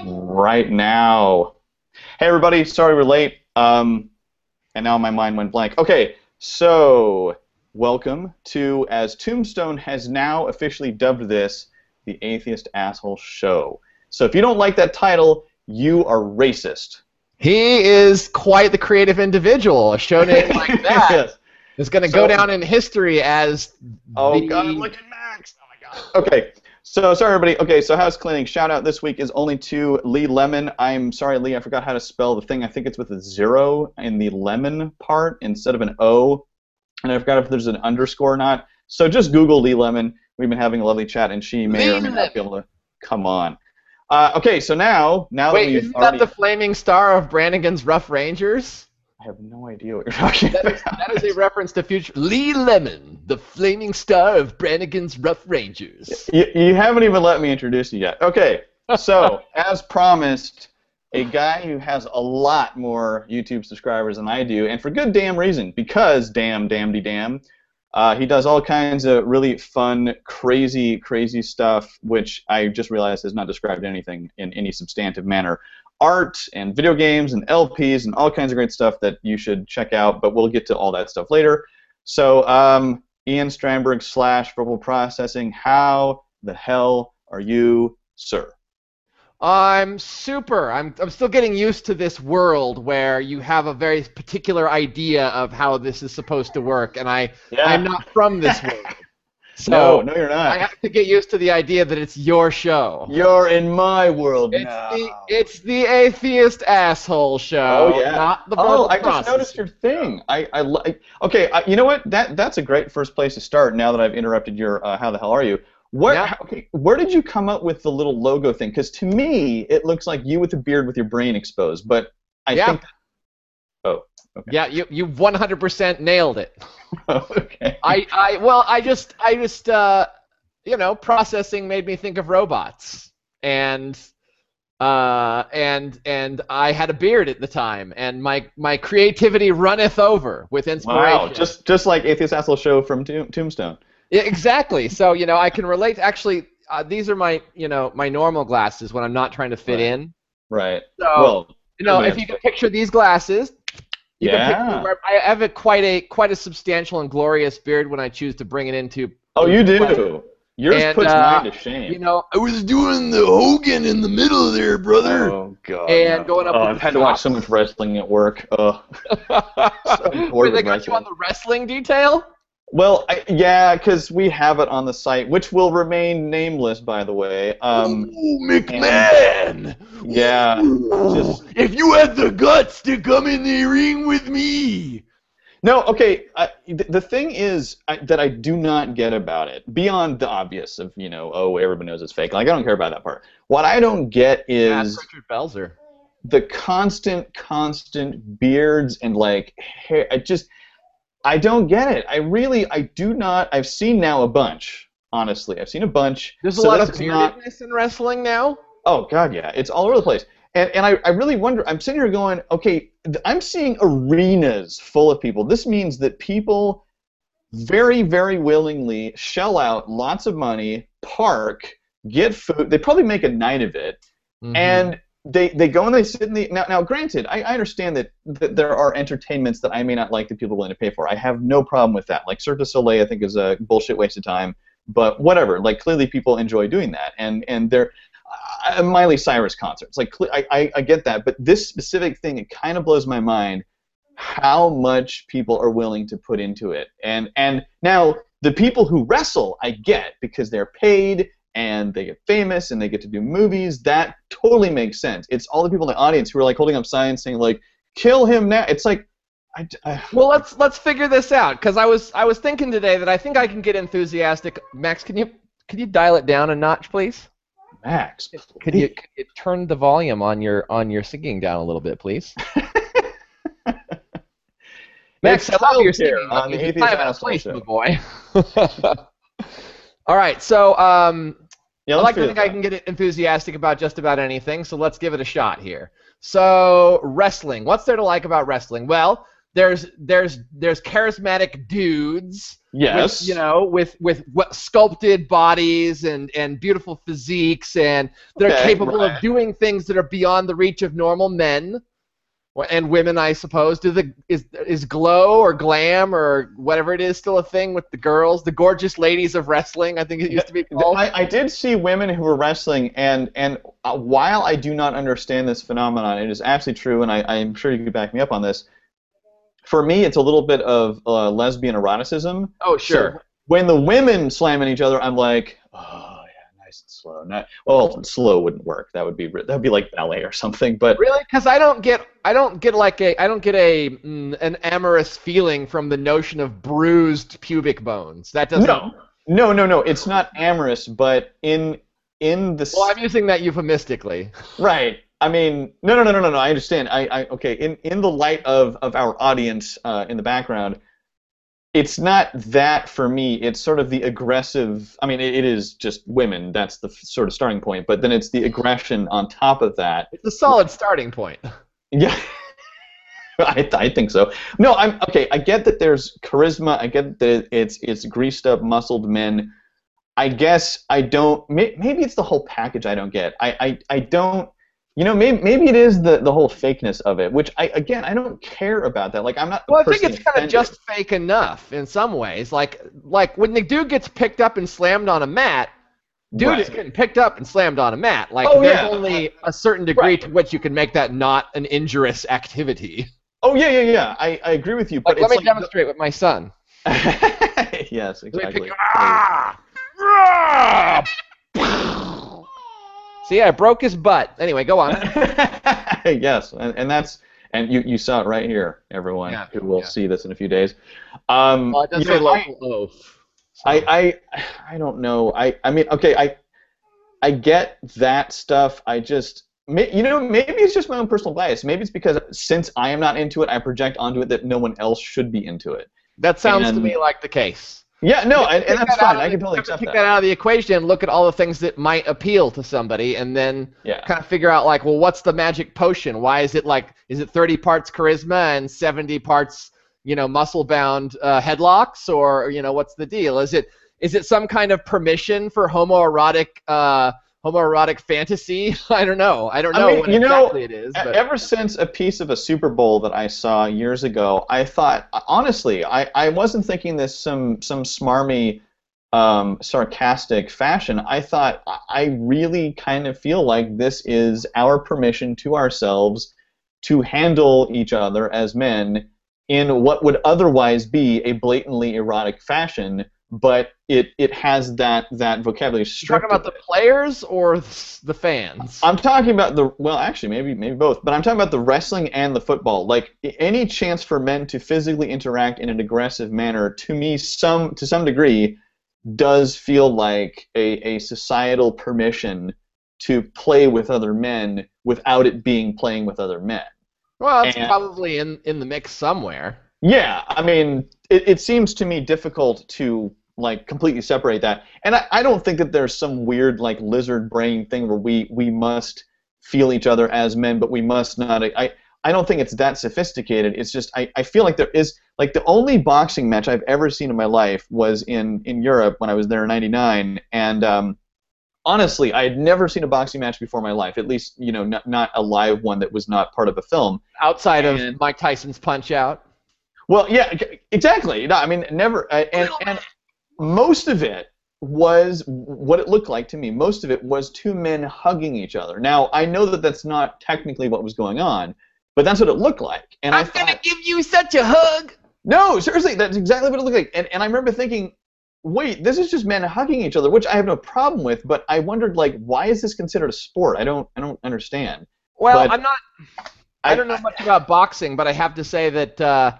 right now. Hey, everybody. Sorry we're late. Um, and now my mind went blank. Okay, so welcome to, as Tombstone has now officially dubbed this, the Atheist Asshole Show. So if you don't like that title, you are racist. He is quite the creative individual. A show name like that yes. is going to So- go down in history as Oh the, God, look at Max. Oh my God. Okay. So sorry everybody. Okay, so house cleaning. Shout out this week is only to Lee Lemon. I'm sorry, Lee. I forgot how to spell the thing. I think it's with a zero in the lemon part instead of an O, and I forgot if there's an underscore or not. So just Google Lee Lemon. We've been having a lovely chat, and she may or Lee may not be able to come on. Uh, okay, so now now Wait, that we've isn't already, that the flaming star of Brannigan's Rough Rangers? I have no idea what you're talking That is, about. that is a reference to future Lee Lemon, the flaming star of Brannigan's Rough Rangers. You, you haven't even let me introduce you yet. Okay, so as promised, a guy who has a lot more YouTube subscribers than I do, and for good damn reason, because damn, damn, damn, uh, he does all kinds of really fun, crazy, crazy stuff, which I just realized has not described anything in any substantive manner. Art and video games and LPs and all kinds of great stuff that you should check out, but we'll get to all that stuff later. So, um, Ian Strandberg slash verbal processing, how the hell are you, sir? I'm super. I'm, I'm still getting used to this world where you have a very particular idea of how this is supposed to work, and I, I'm not from this world. So no, no, you're not. I have to get used to the idea that it's your show. You're in my world It's now. the it's the atheist asshole show, Oh, yeah. not the Oh, I just noticed your thing. I, I like. okay. I, you know what? That that's a great first place to start. Now that I've interrupted your uh, how the hell are you? What? Yeah. how- okay, where did you come up with the little logo thing? Because to me, it looks like you with a beard with your brain exposed. But I Yeah. think. Okay. Yeah, you you 100% nailed it. okay. I I well, I just I just uh you know, processing made me think of robots. And uh and and I had a beard at the time and my my creativity runneth over with inspiration. Wow. Just just like Atheist Asshole Show from Tomb- Tombstone. Yeah, exactly. So, you know, I can relate actually uh, these are my, you know, my normal glasses when I'm not trying to fit Right. in. Right. So, well. you know, if you can picture these glasses, Yeah. picture where I have a quite a quite a substantial and glorious beard when I choose to bring it into. Oh, you do. Right. Yours And, puts uh, mine to shame. You know, I was doing the Hogan in the middle there, brother. Oh god. And no. going up Oh, I've the had to watch so much wrestling at work. Ugh. bored Where they with got you on the wrestling detail? Well, I, yeah, because we have it on the site, which will remain nameless, by the way. Um, Ooh, McMahon! yeah, just If you had the guts to come in the ring with me! no. Okay, I, th- the thing is I, that I do not get about it, beyond the obvious of you know, oh, everyone knows it's fake. Like I don't care about that part. What I don't get is Ask Richard Belzer. the constant, constant beards and like hair. I just, I don't get it. I really, I do not. I've seen now a bunch. Honestly, I've seen a bunch. There's a lot of that's not- in wrestling now. Oh God, yeah, it's all over the place. And and I, I really wonder. I'm sitting here going, okay, I'm seeing arenas full of people. This means that people very, very willingly shell out lots of money, park, get food. They probably make a night of it, Mhm. and they they go and they sit in the now. Now, granted, I, I understand that, that there are entertainments that I may not like that people are willing to pay for. I have no problem with that. Like Cirque du Soleil, I think is a bullshit waste of time. But whatever. Like clearly, people enjoy doing that, and and they're uh, Miley Cyrus concerts. Like I, I I get that, but this specific thing, it kind of blows my mind how much people are willing to put into it. And and now the people who wrestle, I get because they're paid and they get famous and they get to do movies. That totally makes sense. It's all the people in the audience who are like holding up signs saying like, "Kill him now." It's like, I, I Well, let's let's figure this out because I was I was thinking today that I think I can get enthusiastic. Max, can you can you dial it down a notch, please? Max. Could you, could you turn the volume on your on your singing down a little bit, please? Max, It's I love your singing. on the Atheist and place, boy. All right, so um, Yeah, I like to think I can get enthusiastic about just about anything, so let's give it a shot here. So, wrestling. What's there to like about wrestling? Well, there's there's there's charismatic dudes Yes. with, you know, with with what sculpted bodies and and beautiful physiques, and they're Okay, capable right. of doing things that are beyond the reach of normal men and women, I suppose. Do the is is glow or glam or whatever it is still a thing with the girls, the gorgeous ladies of wrestling? I think it used to be called. I, I did see women who were wrestling, and and uh, while I do not understand this phenomenon, it is absolutely true, and I, I'm sure you could back me up on this. For me, it's a little bit of uh, lesbian eroticism. oh sure. So when the women slam at each other, I'm like, oh yeah, nice and slow. Not well, slow wouldn't work. That would be that would be like ballet or something. But Really? Because I don't get I don't get like a I don't get a mm, an amorous feeling from the notion of bruised pubic bones. That doesn't. no, no, no, no. It's not amorous, but in in the Well, I'm using that euphemistically. Right. I mean, no, no, no, no, no, no. I understand. I, I okay. In in the light of of our audience uh, in the background, it's not that for me. It's sort of the aggressive. I mean, it, it is just women. That's the f- sort of starting point. But then it's the aggression on top of that. It's a solid starting point. Yeah. I, I think so. No, I'm okay. I get that there's charisma. I get that it's it's greased up, muscled men. I guess I don't. may- Maybe it's the whole package I don't get. I I, I don't. You know, maybe maybe it is the the whole fakeness of it, which I again I don't care about that. Like I'm not. Well, I think it's kind of just fake enough in some ways. Like like when the dude gets picked up and slammed on a mat, dude Right. is getting picked up and slammed on a mat. Like Oh, there's yeah. only a certain degree Right. to which you can make that not an injurious activity. Oh yeah, yeah, yeah. I, I agree with you, but Like let me like demonstrate with my son. the- yes, Let me exactly. pick you- Ah! Ah! See, I broke his butt. Anyway, go on. yes, and, and that's and you, you saw it right here, everyone Yeah, who will yeah. see this in a few days. Um, Well, it does say know, I- local oaf. so- I, I I don't know. I I mean, okay, I I get that stuff. I just you know maybe it's just my own personal bias. Maybe it's because since I am not into it, I project onto it that no one else should be into it. that sounds to me like the case. Yeah, no, and, and that's that fine. I can totally have to take that. that out of the equation and look at all the things that might appeal to somebody, and then Yeah. kind of figure out like, well, what's the magic potion? Why is it like, is it 30 parts charisma and 70 parts, you know, muscle-bound uh, headlocks, or you know, what's the deal? Is it is it some kind of permission for homoerotic uh, homoerotic fantasy? I don't know. I don't I know mean, what you know, exactly it is. But Ever since a piece of a Super Bowl that I saw years ago, I thought honestly, I, I wasn't thinking this some some smarmy, um, sarcastic fashion. I thought I- I really kind of feel like this is our permission to ourselves to handle each other as men in what would otherwise be a blatantly erotic fashion, but it it has that that vocabulary talking about the players or the fans? I'm talking about the well, actually, maybe maybe both, but I'm talking about the wrestling and the football. Like any chance for men to physically interact in an aggressive manner, to me, some to some degree, does feel like a, a societal permission to play with other men without it being playing with other men. well, it's and- probably in in the mix somewhere. Yeah, I mean, it, it seems to me difficult to like completely separate that, and I, I don't think that there's some weird like lizard brain thing where we we must feel each other as men, but we must not. I I don't think it's that sophisticated. It's just I, I feel like there is like the only boxing match I've ever seen in my life was in in Europe when I was there in '99, and um, honestly, I had never seen a boxing match before in my life. At least you know not not a live one that was not part of a film. Outside of And- Mike Tyson's Punch Out. Well, yeah, exactly. No, I mean, never. Uh, and and most of it was what it looked like to me. Most of it was two men hugging each other. Now, I know that that's not technically what was going on, but that's what it looked like. And I thought, gonna give you such a hug. no, seriously, that's exactly what it looked like. And and I remember thinking, wait, this is just men hugging each other, which I have no problem with. But I wondered, like, why is this considered a sport? I don't, I don't understand. Well, But- I'm not. I, don't know much about boxing, but I have to say that uh,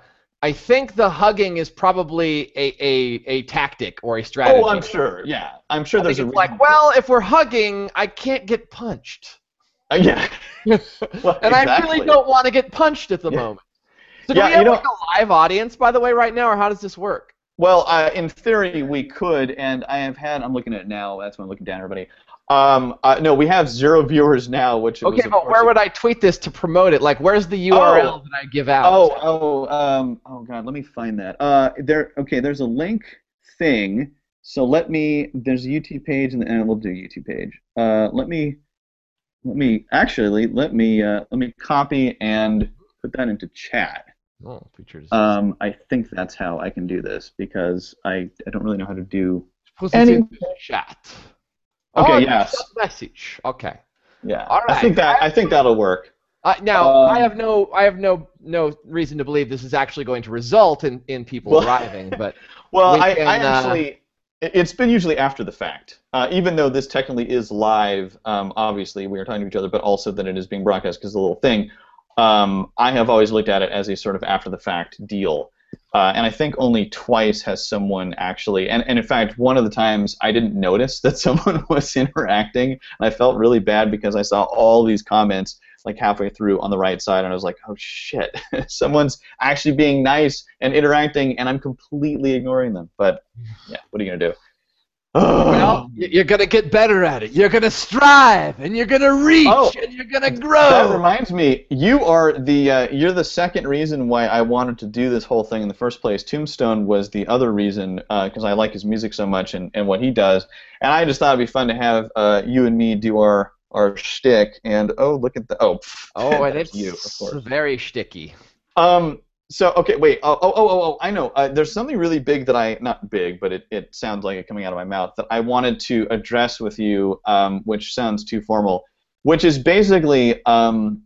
I think the hugging is probably a, a, a tactic or a strategy. Oh, I'm sure. Yeah, I'm sure I there's a it's like, reason for it. well, if we're hugging, I can't get punched, Uh, yeah. Well, and I really don't want to get punched at the Yeah. moment. So do Yeah, we have you know- like a live audience, by the way, right now, or how does this work? Well, uh, in theory, we could, and I have had. I'm looking at it now. That's why I'm looking down, at everybody. Um, uh, no, we have zero viewers now, which Okay, was, but where would I tweet this to promote it? Like, where's the URL Oh. that I give out? Oh, oh, um, oh God, let me find that. Uh, there. Okay, there's a link thing. So let me. There's a YouTube page, and, and we'll do YouTube page. Uh, let me. Let me actually let me uh, let me copy and put that into chat. Oh, features. Um, I think that's how I can do this because I, I don't really know how to do. Any- chat. Okay, oh, yes. Message. Okay. Yeah, All I think that I think that'll work. Uh, now, Um, I have no, I have no, no reason to believe this is actually going to result in, in people Well- arriving. But Well, We I, can, I uh, actually, it- it's been usually after the fact. Uh, even though this technically is live, um, obviously we are talking to each other, but also that it is being broadcast because the little thing. Um, I have always looked at it as a sort of after the fact deal. Uh, and I think only twice has someone actually, and, and in fact, one of the times I didn't notice that someone was interacting, and I felt really bad because I saw all these comments like halfway through on the right side, and I was like, oh shit, someone's actually being nice and interacting, and I'm completely ignoring them. But yeah, what are you gonna do? Well, you're gonna get better at it. You're gonna strive, and you're gonna reach, Oh, and you're gonna grow. that reminds me, you are the uh, you're the second reason why I wanted to do this whole thing in the first place. Tombstone was the other reason because I like his music so much and, and what he does, and I just thought it'd be fun to have uh, you and me do our our shtick. And oh, look at the oh, pff, oh, and it's you, of course. very sticky. Um. So okay, wait. Oh, oh, oh, oh, I know. Uh, there's something really big that I not big, but it, it sounds like it coming out of my mouth that I wanted to address with you, um, which sounds too formal. Which is basically, um,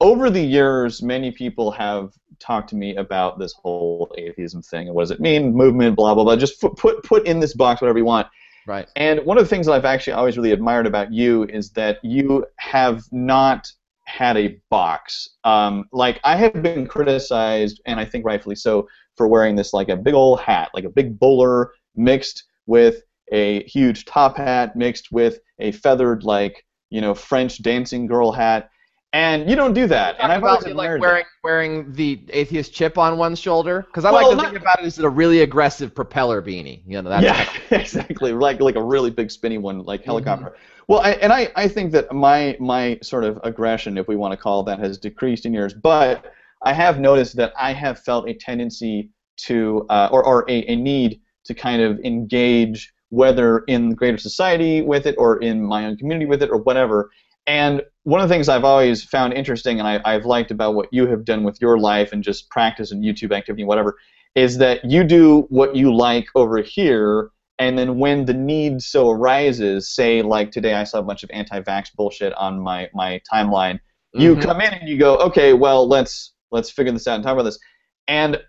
over the years, many people have talked to me about this whole atheism thing and what does it mean, movement, blah blah blah. Just put put put in this box whatever you want. Right. And one of the things that I've actually always really admired about you is that you have not had a box. Um, like I have been criticized, and I think rightfully so, for wearing this like a big old hat, like a big bowler mixed with a huge top hat mixed with a feathered like you know French dancing girl hat. And you don't do that. And I've always like wearing wearing the atheist chip on one shoulder because I Well, like to not- think about it as a really aggressive propeller beanie. You know, yeah, exactly. Like like a really big spinny one, like helicopter. Well, I, and I, I think that my my sort of aggression, if we want to call it that, has decreased in years. But I have noticed that I have felt a tendency to, uh, or or a, a need to kind of engage, whether in the greater society with it, or in my own community with it, or whatever. And one of the things I've always found interesting, and I, I've liked about what you have done with your life and just practice and YouTube activity and whatever, is that you do what you like over here, and then when the need so arises, say like today I saw a bunch of anti-vax bullshit on my, my timeline, you Mhm. come in and you go, okay, well let's let's figure this out and talk about this. And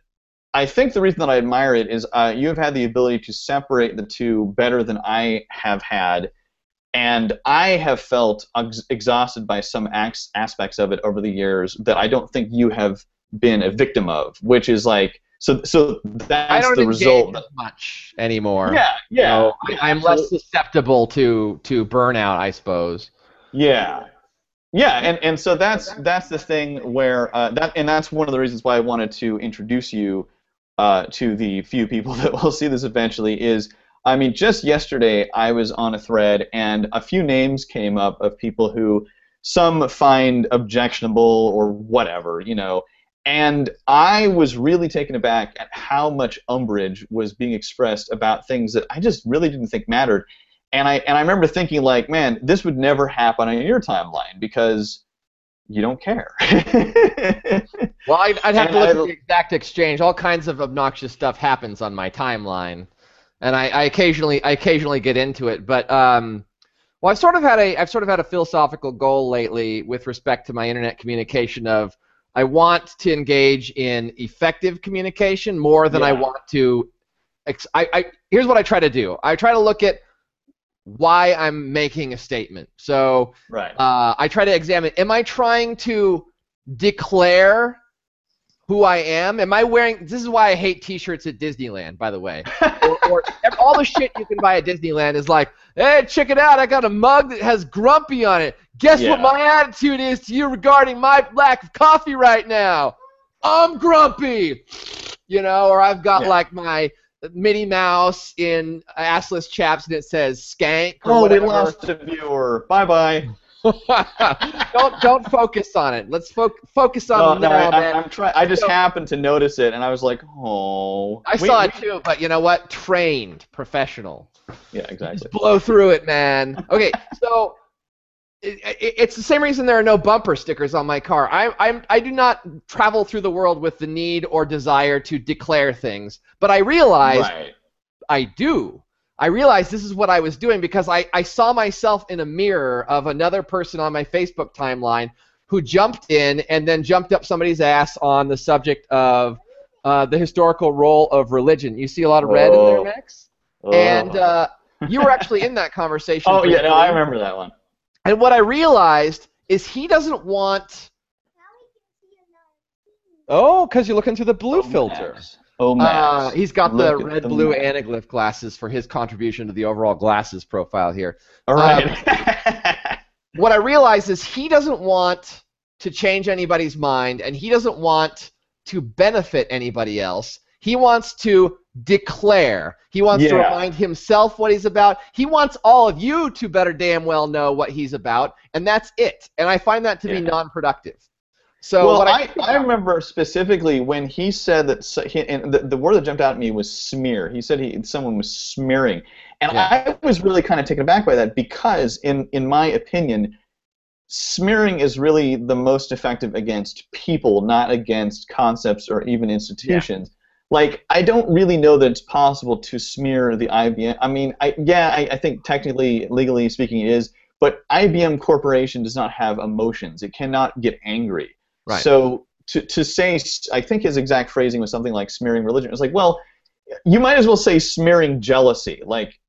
I think the reason that I admire it is uh, you have had the ability to separate the two better than I have had, and I have felt ex- exhausted by some acts, aspects of it over the years that I don't think you have been a victim of, which is like so so that's I don't the result. much anymore. Yeah, yeah, So I, I'm less susceptible to to burnout, I suppose. Yeah, yeah, and, and so that's that's the thing where uh, that and that's one of the reasons why I wanted to introduce you uh, to the few people that will see this eventually. Is I mean, just yesterday I was on a thread and a few names came up of people who some find objectionable or whatever, you know. And I was really taken aback at how much umbrage was being expressed about things that I just really didn't think mattered. And I and I remember thinking like, man, this would never happen on your timeline because you don't care. Well, I'd, I'd have And to look I- at the exact exchange. All kinds of obnoxious stuff happens on my timeline, and I, I occasionally I occasionally get into it. But um, well, I've sort of had a I've sort of had a philosophical goal lately with respect to my internet communication of I want to engage in effective communication more than I want to. Ex- I, I here's what I try to do. I try to look at why I'm making a statement. So right. uh, I try to examine: Am I trying to declare who I am? Am I wearing? This is why I hate T-shirts at Disneyland, by the way. or, or all the shit you can buy at Disneyland is like, hey, check it out! I got a mug that has Grumpy on it. Guess what my attitude is to you regarding my lack of coffee right now? I'm grumpy. You know, or I've got Yeah. like my Minnie Mouse in assless chaps and it says skank Oh, we lost a viewer. Bye bye. don't don't focus on it. Let's fo- focus on No, the no, I, am trying. I just happened to notice it, and I was like, oh. I We- saw we- it too, but you know what? Trained, professional. Yeah, exactly. Blow through it, man. Okay, so it, it, it's the same reason there are no bumper stickers on my car. I I'm, I do not travel through the world with the need or desire to declare things, but I realize Right. I do. I realized this is what I was doing because I, I saw myself in a mirror of another person on my Facebook timeline who jumped in and then jumped up somebody's ass on the subject of uh, the historical role of religion. You see a lot of red in Oh. there, Max? And uh, you were actually in that conversation. oh yeah, no, I remember that one. And what I realized is he doesn't want. Oh, because you're looking through the blue filter. Max. Oh, Max. Uh, he's got the Look at red the blue Max. anaglyph glasses for his contribution to the overall glasses profile here. All right. What I realize is he doesn't want to change anybody's mind and he doesn't want to benefit anybody else. He wants to declare. He wants to remind himself what he's about. He wants all of you to better damn well know what he's about, and that's it. And I find that to be non-productive. So well, what I, I, remember specifically when he said that he, and the, the word that jumped out at me was smear. He said he someone was smearing, and Yeah. I was really kind of taken aback by that because, in in my opinion, smearing is really the most effective against people, not against concepts or even institutions. Like I don't really know that it's possible to smear the IBM. I mean, I, yeah, I, I think technically, legally speaking, it is. But IBM Corporation does not have emotions. It cannot get angry. Right. So to, to say, I think his exact phrasing was something like smearing religion. It's like, well, you might as well say smearing jealousy. Like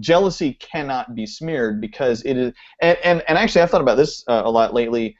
jealousy cannot be smeared because it is. And and, and actually, I've thought about this uh, a lot lately.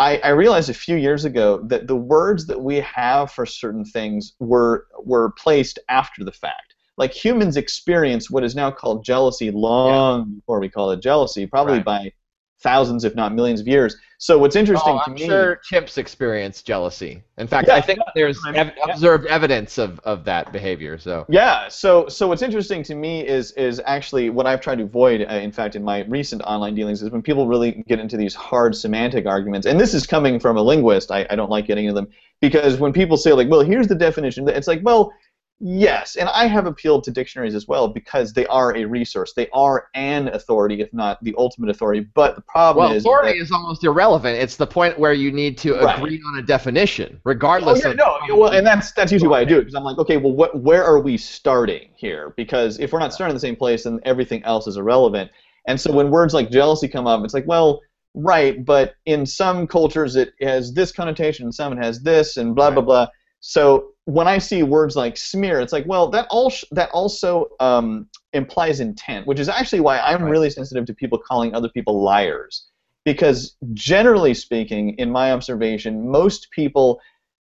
I, I realized a few years ago that the words that we have for certain things were were placed after the fact. Like humans experience what is now called jealousy long before we call it jealousy, probably Right. by thousands, if not millions of years. So what's interesting Oh, to I'm me, sure chimps experience jealousy. In fact, Yeah, I think there's ev- Yeah. observed evidence of, of that behavior. So Yeah. So so what's interesting to me is is actually what I've tried to avoid. Uh, in fact, in my recent online dealings, is when people really get into these hard semantic arguments. And this is coming from a linguist. I, I don't like getting into them because when people say like, well, here's the definition. It's like, well. Yes, and I have appealed to dictionaries as well because they are a resource. They are an authority, if not the ultimate authority. But the problem well, is authority is almost irrelevant. It's the point where you need to Right. agree on a definition, regardless. Oh, yeah, of. no, yeah, well, and that's that's usually why I do it because I'm like, okay, well, what, where are we starting here? Because if we're not starting in the same place, then everything else is irrelevant. And so when words like jealousy come up, it's like, well, right, but in some cultures it has this connotation, and some it has this, and blah blah blah. So when I see words like smear, it's like, well, that all that also um, implies intent, which is actually why I'm Right. really sensitive to people calling other people liars. Because generally speaking, in my observation, most people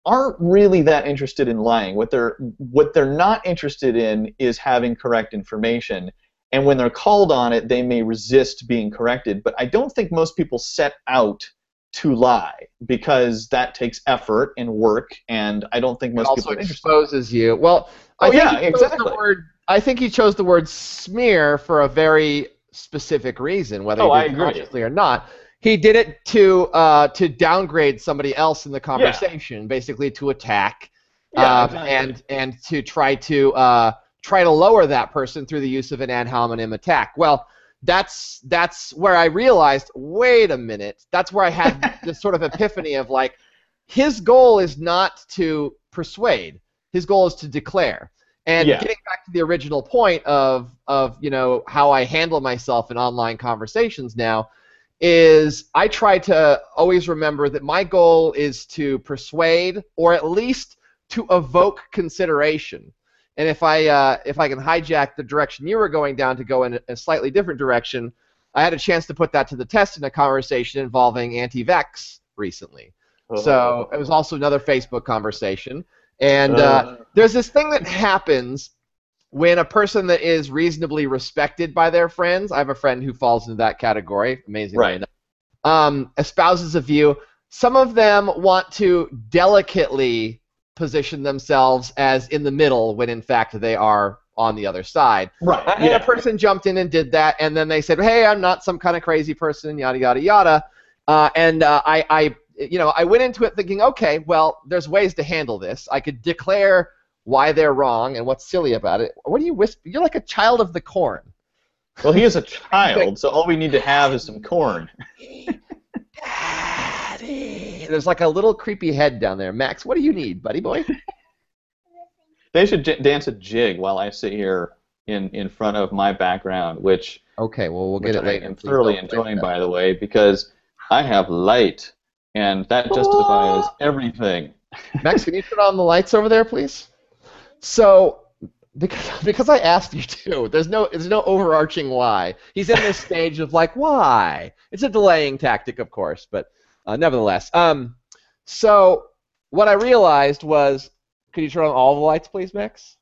aren't really that interested in lying. What they're what they're not interested in is having correct information. And when they're called on it, they may resist being corrected. But I don't think most people set out to lie because that takes effort and work, and I don't think most also people interested. exposes you. Well, I Oh, think yeah, he chose exactly. The word, I think he chose the word smear for a very specific reason, whether Oh, he did consciously or not. He did it to uh, to downgrade somebody else in the conversation, basically to attack, Yeah, um, exactly. and and to try to uh, try to lower that person through the use of an ad hominem attack. Well, that's that's where I realized, wait a minute, that's where I had this sort of epiphany of like, his goal is not to persuade. His goal is to declare. And Yeah. getting back to the original point of of you know how I handle myself in online conversations now is I try to always remember that my goal is to persuade or at least to evoke consideration. And if I uh, if I can hijack the direction you were going down to go in a slightly different direction, I had a chance to put that to the test in a conversation involving anti-vax recently. So it was also another Facebook conversation. And uh, there's this thing that happens when a person that is reasonably respected by their friends, I have a friend who falls into that category, amazingly Right. enough, um, espouses a view. Some of them want to delicately position themselves as in the middle when in fact they are on the other side. Right. And yeah. a person jumped in and did that, and then they said, "Hey, I'm not some kind of crazy person," yada yada yada. Uh, and uh, I, I, you know, I went into it thinking, okay, well, there's ways to handle this. I could declare why they're wrong and what's silly about it. What do you whisper? You're like a child of the corn. Well, he is a child, so all we need to have is some corn. There's like a little creepy head down there. Max, what do you need, buddy boy? They should j- dance a jig while I sit here in, in front of my background, which, Okay, well we'll get it I'm thoroughly enjoying, by the way, because I have light, and that justifies everything. Max, can you turn on the lights over there, please? So, because, because I asked you to, there's no there's no overarching why. He's in this stage of like, why? It's a delaying tactic, of course, but uh, nevertheless. Um, so what I realized was, could you turn on all the lights, please, Max?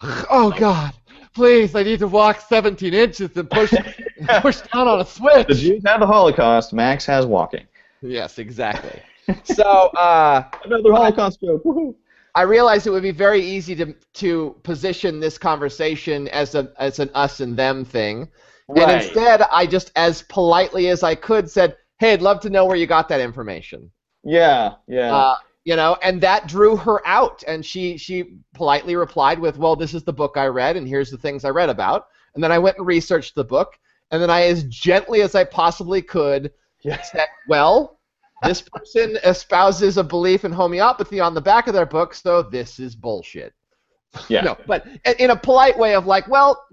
Oh God, please! I need to walk 17 inches and push push down on a switch. The switch. Jews had the Holocaust. Max has walking. Yes, exactly. So. Uh, Another Holocaust joke. Woohoo! I realized it would be very easy to to position this conversation as a as an us and them thing, and instead I just as politely as I could said, "Hey, I'd love to know where you got that information." Yeah, yeah. Uh, you know, and that drew her out, and she she politely replied with, "Well, this is the book I read, and here's the things I read about." And then I went and researched the book, and then I, as gently as I possibly could, yes. said, "Well." This person espouses a belief in homeopathy on the back of their book, so this is bullshit. Yeah. No, but in- in a polite way of like, well,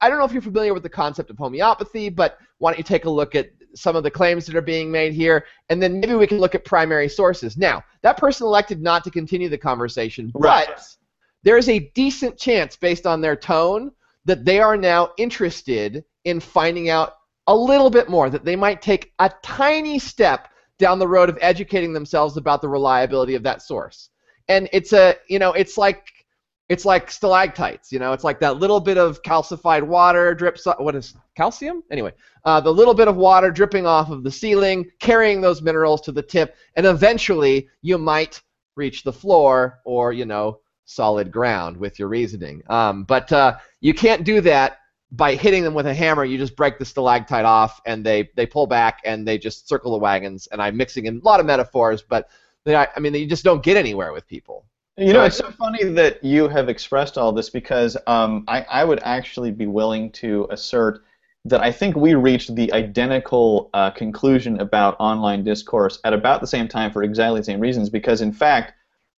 I don't know if you're familiar with the concept of homeopathy, but why don't you take a look at some of the claims that are being made here, and then maybe we can look at primary sources. Now, that person elected not to continue the conversation, Right. but there is a decent chance, based on their tone, that they are now interested in finding out a little bit more, that they might take a tiny step down the road of educating themselves about the reliability of that source. And it's a, you know, it's like it's like stalactites, you know, it's like that little bit of calcified water drips. What is calcium? Anyway, uh, the little bit of water dripping off of the ceiling, carrying those minerals to the tip, and eventually you might reach the floor or you know solid ground with your reasoning. Um, but uh, you can't do that by hitting them with a hammer. You just break the stalactite off, and they they pull back and they just circle the wagons. And I'm mixing in a lot of metaphors, but they, I mean, you just don't get anywhere with people. You know, it's so funny that you have expressed all this because um, I, I would actually be willing to assert that I think we reached the identical uh, conclusion about online discourse at about the same time for exactly the same reasons. Because, in fact,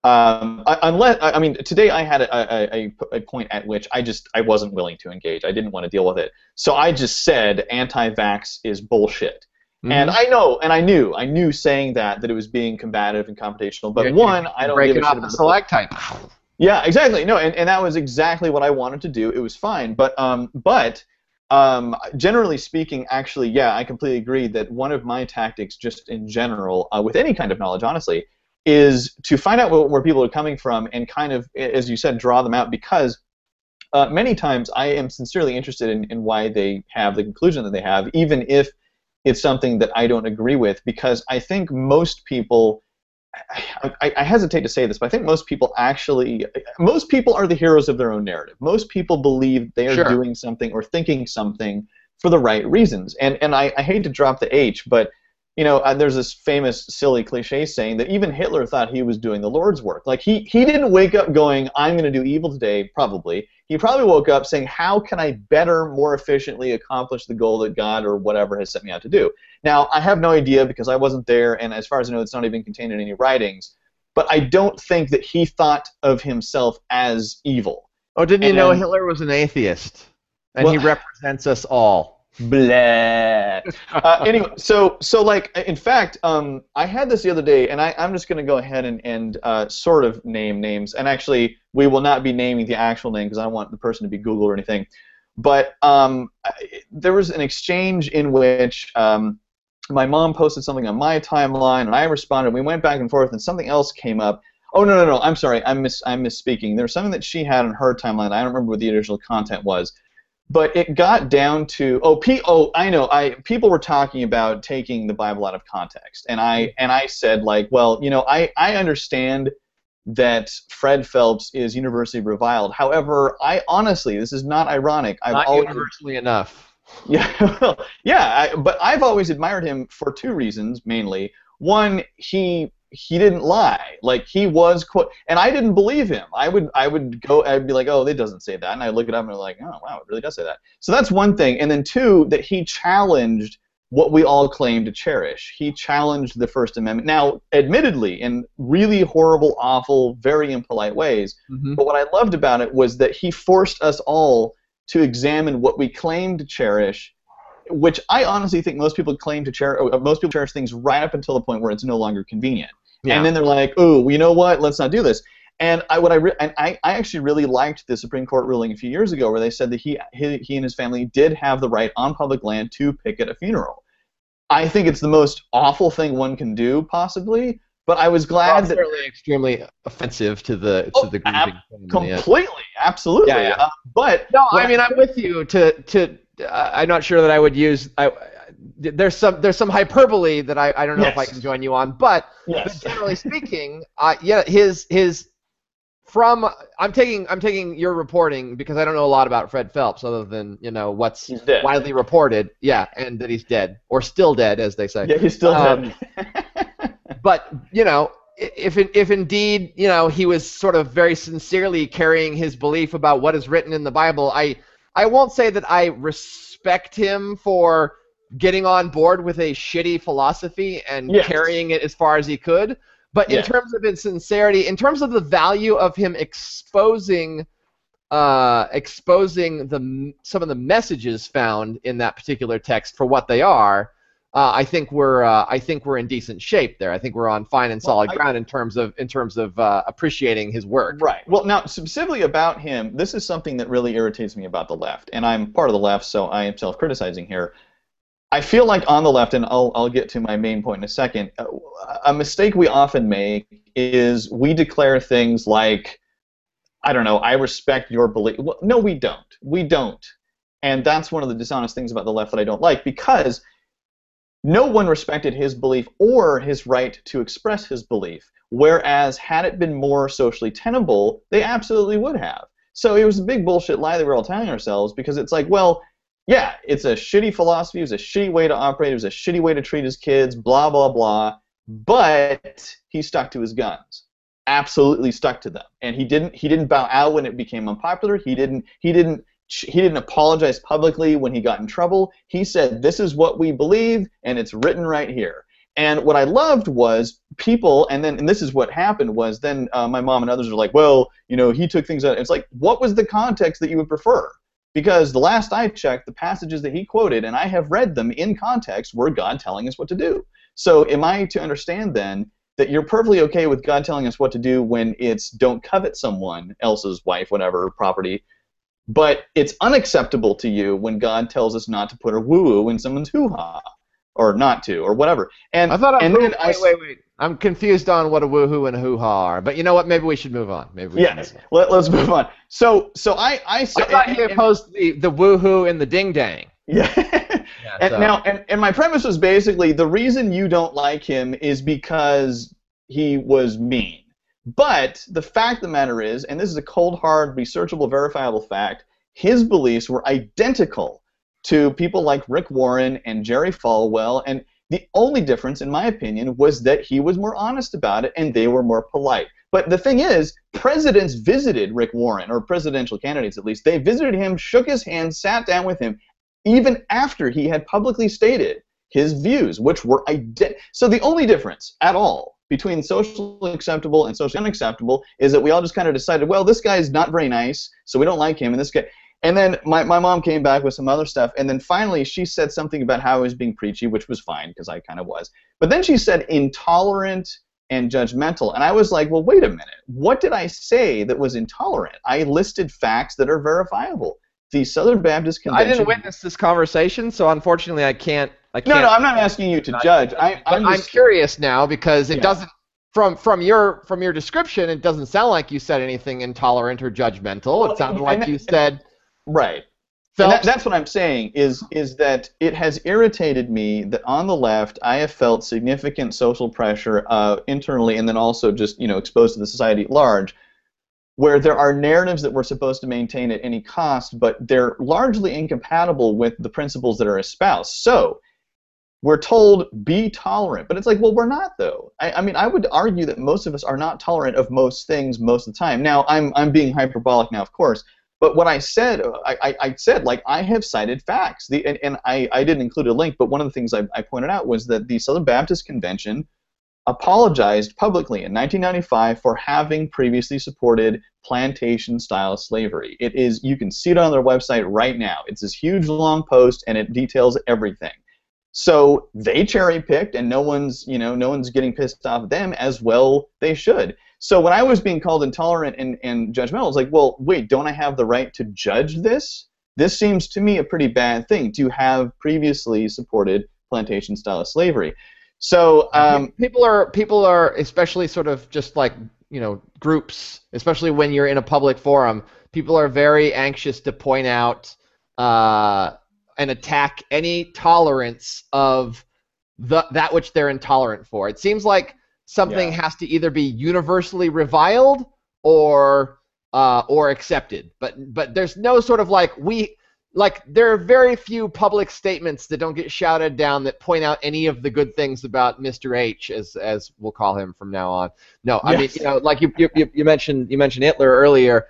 um, I, unless I I mean, today I had a, a, a, a point at which I just I wasn't willing to engage. I didn't want to deal with it. So I just said anti-vax is bullshit. Mm-hmm. And I know, and I knew, I knew saying that that it was being combative and confrontational. But You're- one, I don't break give it a off shit about the stalactite. yeah, exactly. No, and, and that was exactly what I wanted to do. It was fine, but um, but um, generally speaking, actually, yeah, I completely agree that one of my tactics, just in general, uh, with any kind of knowledge, honestly, is to find out where, where people are coming from and kind of, as you said, draw them out because. Uh, many times I am sincerely interested in, in why they have the conclusion that they have, even if it's something that I don't agree with, because I think most people I, I, hesitate to say this, but I think most people actually, most people are the heroes of their own narrative. Most people believe they are Sure. doing something or thinking something for the right reasons. And and I, I hate to drop the H, but you know, uh, there's this famous silly cliche saying that even Hitler thought he was doing the Lord's work. Like he he didn't wake up going, "I'm going to do evil today." Probably he probably woke up saying, "How can I better, more efficiently accomplish the goal that God or whatever has set me out to do?" Now, I have no idea because I wasn't there, and as far as I know, it's not even contained in any writings. But I don't think that he thought of himself as evil. Oh, didn't you know And- Hitler was an atheist? And he represents us all. Blah. uh, anyway, so so like in fact, um, I had this the other day, and I, I'm just going to go ahead and and uh, sort of name names, and actually we will not be naming the actual name because I don't want the person to be Google or anything. But um, there was an exchange in which um, my mom posted something on my timeline, and I responded. We went back and forth, and something else came up. Oh no no no! I'm sorry. I'm mis I'm misspeaking. There's something that she had on her timeline. I don't remember what the original content was. But it got down to oh, P, oh I know I people were talking about taking the Bible out of context, and I mm-hmm. and I said like, well, you know, I I understand that Fred Phelps is universally reviled. However, I honestly, this is not ironic. I've Not always, universally enough. yeah, well, yeah, I, but I've always admired him for two reasons mainly. One, he he didn't lie. Like he was quote, and I didn't believe him. I would I would go. I'd be like, oh, it doesn't say that, and I look it up and I'm like, oh wow, it really does say that. So that's one thing. And then two, that he challenged what we all claim to cherish. He challenged the First Amendment. Now, admittedly, in really horrible, awful, very impolite ways. Mhm. But what I loved about it was that he forced us all to examine what we claim to cherish, which I honestly think most people claim to cherish. Most people cherish things right up until the point where it's no longer convenient, Yeah. and then they're like, "Oh, well, you know what? Let's not do this." And I what I re- and I, I actually really liked the Supreme Court ruling a few years ago where they said that he, he he and his family did have the right on public land to picket a funeral. I think it's the most awful thing one can do possibly, but I was glad Well, that extremely offensive to the to Oh, the ab- completely, absolutely. Yeah, yeah. Uh, but No, I mean I'm with you. To to uh, I'm not sure that I would use. I, there's some there's some hyperbole that I, I don't know if I can join you on, but, yes. but generally speaking, uh, yeah, his his from I'm taking I'm taking your reporting because I don't know a lot about Fred Phelps other than you know what's widely reported. Yeah, and that he's dead or still dead, as they say. Yeah, he's still Um, dead. but you know if if indeed you know he was sort of very sincerely carrying his belief about what is written in the bible i i won't say that i respect him for getting on board with a shitty philosophy and Yes. carrying it as far as he could but in Yeah. terms of his sincerity in terms of the value of him exposing uh, exposing the some of the messages found in that particular text for what they are, uh, I think we're uh, I think we're in decent shape there. I think we're on fine and Well, solid I- ground in terms of in terms of uh, appreciating his work. Right. Well, now specifically about him, this is something that really irritates me about the left, and I'm part of the left, so I am self-criticizing here. I feel like on the left, and I'll I'll get to my main point in a second. uh, A mistake we often make is we declare things like, I don't know, I respect your belief. Well, no, we don't. We don't, and that's one of the dishonest things about the left that I don't like because no one respected his belief or his right to express his belief. Whereas, had it been more socially tenable, they absolutely would have. So it was a big bullshit lie that we're all telling ourselves because it's like, well, yeah, it's a shitty philosophy, it was a shitty way to operate, it was a shitty way to treat his kids, blah, blah, blah. But he stuck to his guns. Absolutely stuck to them. And he didn't he didn't bow out when it became unpopular. He didn't he didn't he didn't apologize publicly when he got in trouble. He said, This is what we believe, and it's written right here. And what I loved was people, and then and this is what happened was then uh, my mom and others were like, well, you know, he took things out. It's like, what was the context that you would prefer? Because the last I checked, the passages that he quoted, and I have read them in context, were God telling us what to do. So am I to understand then that you're perfectly okay with God telling us what to do when it's don't covet someone else's wife, whatever, property, but it's unacceptable to you when God tells us not to put a woo-woo in someone's hoo-ha, or not to, or whatever. And I thought I and wait, I wait, wait. I'm confused on what a woohoo and a hoo-ha are. But you know what? Maybe we should move on. Maybe we Yes. move Let, us move on. So, so I, I said, I thought he and- opposed the the woohoo and the ding dang. yeah. Yeah, and so- now, and, and my premise was basically the reason you don't like him is because he was mean. But the fact of the matter is, and this is a cold, hard, researchable, verifiable fact, his beliefs were identical to people like Rick Warren and Jerry Falwell, and the only difference, in my opinion, was that he was more honest about it and they were more polite. But the thing is, presidents visited Rick Warren, or presidential candidates at least. They visited him, shook his hand, sat down with him, even after he had publicly stated his views, which were ident- so the only difference at all between socially acceptable and socially unacceptable is that we all just kind of decided, well, this guy's not very nice, so we don't like him, and this guy. And then my, my mom came back with some other stuff, and then finally she said something about how I was being preachy, which was fine because I kind of was. But then she said intolerant and judgmental, and I was like, well, wait a minute, what did I say that was intolerant? I listed facts that are verifiable. The Southern Baptist Convention. I didn't witness this conversation, so unfortunately, I can't. I No, can't no, I'm not asking you to judge. I, I'm, I'm, curious now because it Yeah. doesn't from from your from your description it doesn't sound like you said anything intolerant or judgmental. Well, it sounded like and- you said right. That, that's what I'm saying is is that it has irritated me that on the left I have felt significant social pressure uh, internally and then also just you know exposed to the society at large, where there are narratives that we're supposed to maintain at any cost, but they're largely incompatible with the principles that are espoused. So we're told be tolerant, but it's like well we're not though. I, I mean I would argue that most of us are not tolerant of most things most of the time. Now I'm I'm being hyperbolic now of course. But what I said, I, I, I said, like, I have cited facts. The, and and I, I didn't include a link, but one of the things I, I pointed out was that the Southern Baptist Convention apologized publicly in 1995 for having previously supported plantation style slavery. It is, you can see it on their website right now. It's this huge long post and it details everything. So they cherry picked, and no one's, you know, no one's getting pissed off at them as well. They should. So when I was being called intolerant and, and judgmental, I was like, well, wait, don't I have the right to judge this? This seems to me a pretty bad thing to have previously supported plantation style slavery. So um, people are people are especially sort of just like you know groups, especially when you're in a public forum. People are very anxious to point out uh, and attack any tolerance of the that which they're intolerant for. It seems like something Yeah. has to either be universally reviled or uh, or accepted. But but there's no sort of like we like there are very few public statements that don't get shouted down that point out any of the good things about Mr. H as as we'll call him from now on. No, I mean you know like you, you- you mentioned you mentioned Hitler earlier.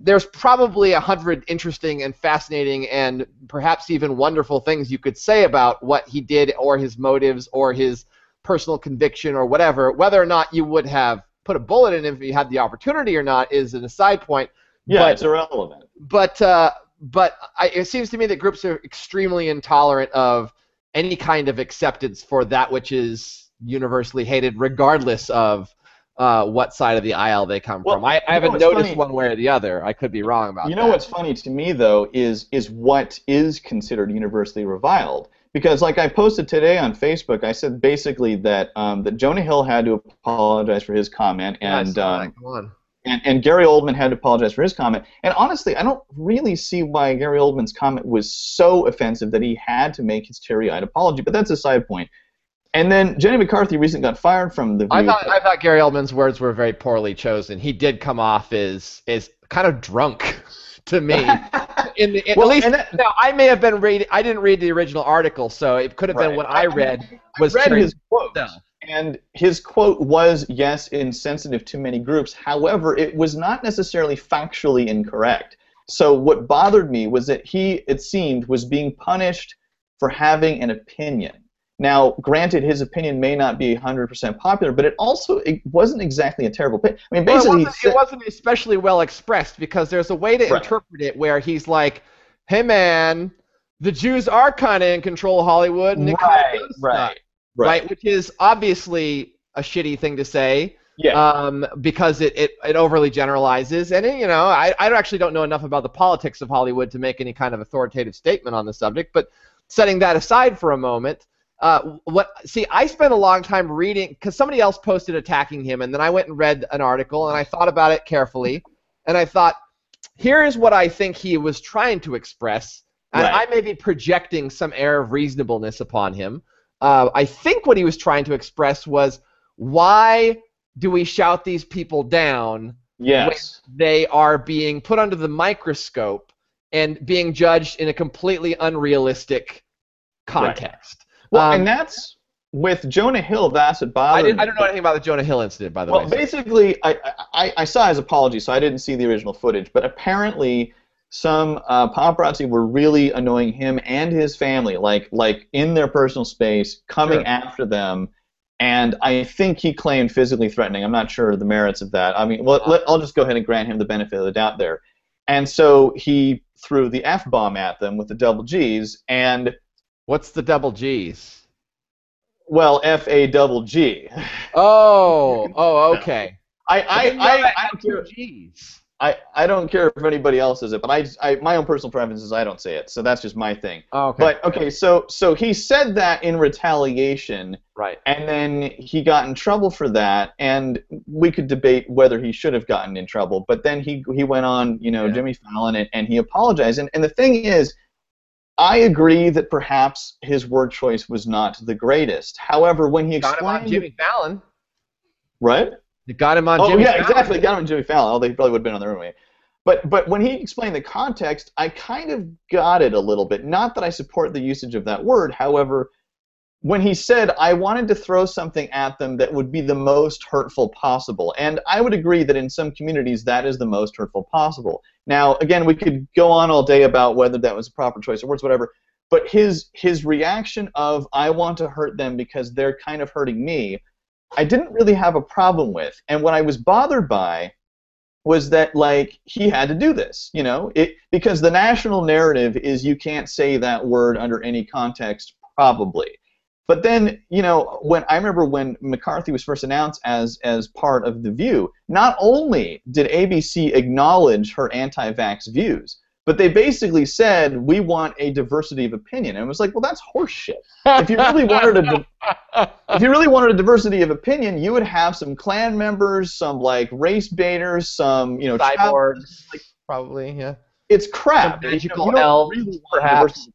There's probably a hundred interesting and fascinating and perhaps even wonderful things you could say about what he did or his motives or his personal conviction or whatever. Whether or not you would have put a bullet in him if you had the opportunity or not is an aside point yeah, but- it's irrelevant. but uh, but I, it seems to me that groups are extremely intolerant of any kind of acceptance for that which is universally hated, regardless of uh, what side of the aisle they come Well, from. I, I haven't noticed funny? one way or the other. I could be wrong about You know that. what's funny to me though is is what is considered universally reviled. Because like I posted today on Facebook, I said basically that um, that Jonah Hill had to apologize for his comment, and saw um, that. Come on. and, and Gary Oldman had to apologize for his comment. And honestly, I don't really see why Gary Oldman's comment was so offensive that he had to make his teary-eyed apology. But that's a side point. And then Jenny McCarthy recently got fired from the. I thought I thought Gary Oldman's words were very poorly chosen. He did come off as as kind of drunk to me. In, the, in Well, at least that- now, I may have been reading. I didn't read the original article, so it could have been what I read was read his quote. No. And his quote was, yes, insensitive to many groups. However, it was not necessarily factually incorrect. So what bothered me was that he, it seemed, was being punished for having an opinion. Now, granted, his opinion may not be 100% popular, but it also it wasn't exactly a terrible opinion. I mean, Well, basically, it, wasn't, said- it wasn't especially well expressed because there's a way to Right. interpret it where he's like, "Hey man, the Jews are kind of in control of Hollywood, and right, right, not," right, right, which is obviously a shitty thing to say yeah, um, because it, it, it overly generalizes. And, it, you know, I, I actually don't know enough about the politics of Hollywood to make any kind of authoritative statement on the subject. But setting that aside for a moment, uh, what see, I spent a long time reading because somebody else posted attacking him, and then I went and read an article and I thought about it carefully, and I thought, here is what I think he was trying to express, and Right. I may be projecting some air of reasonableness upon him. Uh, I think what he was trying to express was why do we shout these people down yes, they are being put under the microscope and being judged in a completely unrealistic context. Well, um, and that's with Jonah Hill. That's what bothered I, me. I don't know anything about the Jonah Hill incident, by the Well, way. Well, basically, I, I, I saw his apology, so I didn't see the original footage. But apparently, some uh, paparazzi were really annoying him and his family, like like in their personal space, coming Sure. after them. And I think he claimed physically threatening. I'm not sure the merits of that. I mean, well, let, I'll just go ahead and grant him the benefit of the doubt there. And so he threw the f bomb at them with the double G's, and What's the double G's? well, f a double G. Oh, oh, okay. I I I, I don't care. G's. I, I don't care if anybody else says it, but I, I my own personal preference is I don't say it, so that's just my thing. Oh, okay. But okay, so so he said that in retaliation, right. and then he got in trouble for that, and we could debate whether he should have gotten in trouble. But then he he went on, you know, Yeah. Jimmy Fallon, and, and he apologized. And and the thing is, I agree that perhaps his word choice was not the greatest. However, when he Got him on Jimmy Fallon. right? You got him on Oh Jimmy yeah, Fallon. exactly. Got him and Jimmy Fallon. Oh, they probably would have been on the runway. But but when he explained the context, I kind of got it a little bit. Not that I support the usage of that word. However, when he said I wanted to throw something at them that would be the most hurtful possible, and I would agree that in some communities that is the most hurtful possible. Now, again, we could go on all day about whether that was a proper choice of words, whatever. But his his reaction of I want to hurt them because they're kind of hurting me I didn't really have a problem with. And what I was bothered by was that like he had to do this, you know, it because the national narrative is you can't say that word under any context probably. But then, you know, when I remember when McCarthy was first announced as as part of the View, not only did ABC acknowledge her anti-vax views, but they basically said we want a diversity of opinion, and it was like, well, that's horseshit. If you really wanted a di- if you really wanted a diversity of opinion, you would have some Klan members, some like race baiters, some you know child- cyborgs, probably. Yeah. It's crap. Some magical You don't elves, really perhaps.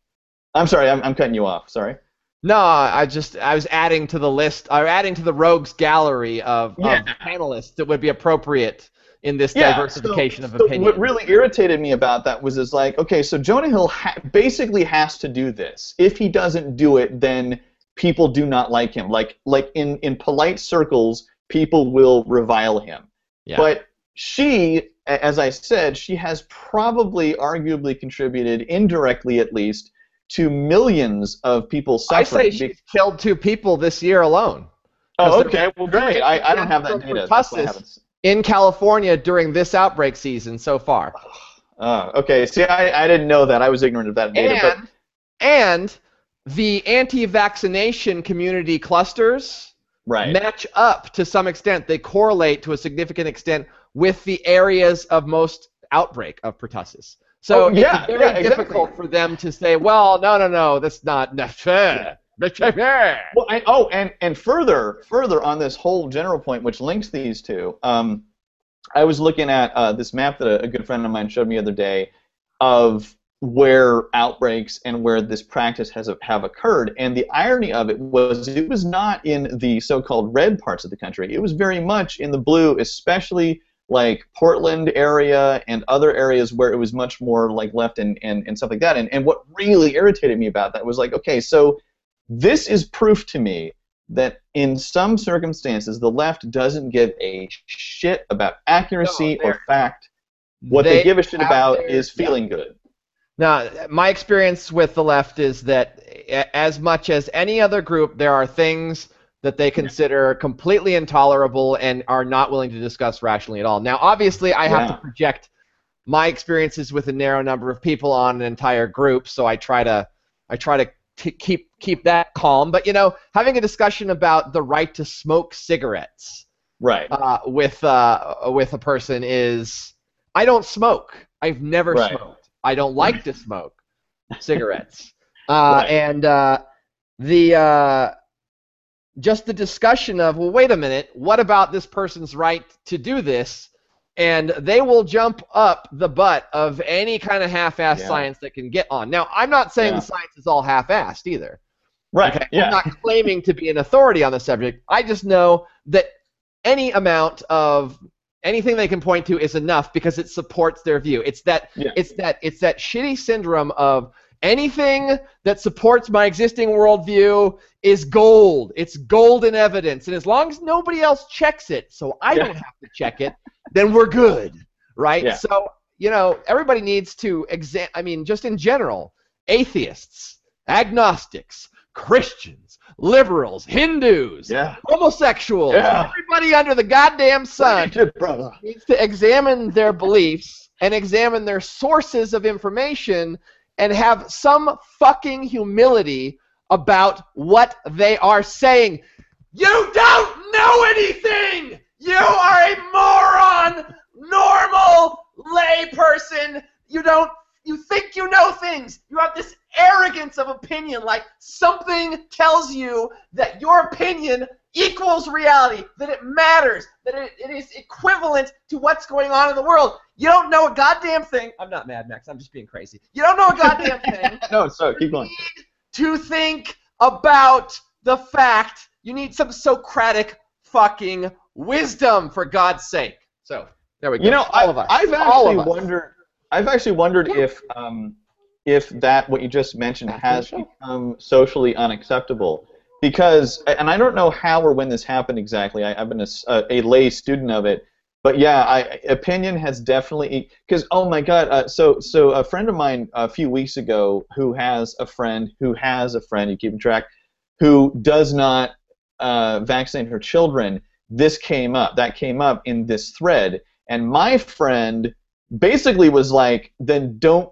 I'm sorry, I'm, I'm cutting you off. Sorry. No, I just I was adding to the list, or adding to the rogues gallery of, Yeah. of panelists that would be appropriate in this Yeah, diversification so, of so opinion. What really irritated me about that was is like, okay, so Jonah Hill ha- basically has to do this. If he doesn't do it, then people do not like him. Like like in in polite circles, people will revile him. Yeah. But she, as I said, she has probably arguably contributed indirectly at least to millions of people I suffering. say she's killed two people this year alone oh, okay, well, great. I, I don't have that data. That's why I pertussis. in California during this outbreak season so far. Oh, okay. See, I, I didn't know that. I was ignorant of that data. but And and the anti-vaccination community clusters right. match up to some extent. They correlate to a significant extent with the areas of most outbreak of pertussis. So Oh, yeah, it's very yeah, exactly. difficult for them to say, well, no, no, no, that's not. fair. Well, I, oh, and and further, further on this whole general point, which links these two, um, I was looking at uh, this map that a, a good friend of mine showed me the other day of where outbreaks and where this practice has have occurred, and the irony of it was it was not in the so-called red parts of the country. It was very much in the blue, especially like Portland area and other areas where it was much more like left and, and, and stuff like that. And, and what really irritated me about that was like, okay, so this is proof to me that in some circumstances the left doesn't give a shit about accuracy No, or fact. What they, give a shit about their- is feeling good. Now, my experience with the left is that as much as any other group, there are things that they consider completely intolerable and are not willing to discuss rationally at all. Now, obviously, I have Yeah. to project my experiences with a narrow number of people on an entire group, so I try to I try to t- keep keep that calm. But you know, having a discussion about the right to smoke cigarettes Right. uh, with uh, with a person is I don't smoke. I've never Right. smoked. I don't like to smoke cigarettes. Uh, Right. And uh, the uh, just the discussion of well, wait a minute, what about this person's right to do this? And they will jump up the butt of any kind of half-assed Yeah. science that can get on. Now, I'm not saying Yeah. the science is all half-assed either. right. Okay? Yeah. I'm not claiming to be an authority on the subject. I just know that any amount of anything they can point to is enough because it supports their view. It's that Yeah. it's that it's that shitty syndrome of anything that supports my existing worldview is gold. It's golden evidence. And as long as nobody else checks it, so I Yeah. don't have to check it, then we're good. Right? Yeah. So, you know, everybody needs to exam I mean, just in general, atheists, agnostics, Christians, liberals, Hindus, Yeah. homosexuals, Yeah. everybody under the goddamn sun brother. needs to examine their beliefs and examine their sources of information and have some fucking humility about what they are saying. You don't know anything! You are a moron! Normal lay person. You don't. You think you know things. You have this arrogance of opinion, like something tells you that your opinion equals reality, that it matters, that it, it is equivalent to what's going on in the world. You don't know a goddamn thing. I'm not Mad Max. I'm just being crazy. You don't know a goddamn thing. no, so keep going. need to think about the fact. You need some Socratic fucking wisdom, for God's sake. So there we go. You know, all I, of us. I've all actually wondered. I've actually wondered Yeah. if um, if that what you just mentioned has become socially unacceptable. Because, and I don't know how or when this happened exactly. I, I've been a lay student of it, but yeah, I, opinion has definitely. Because oh my God, uh, so so a friend of mine a few weeks ago who has a friend who has a friend you keep track, who does not uh, vaccinate her children. This came up. That came up in this thread, and my friend basically was like, then don't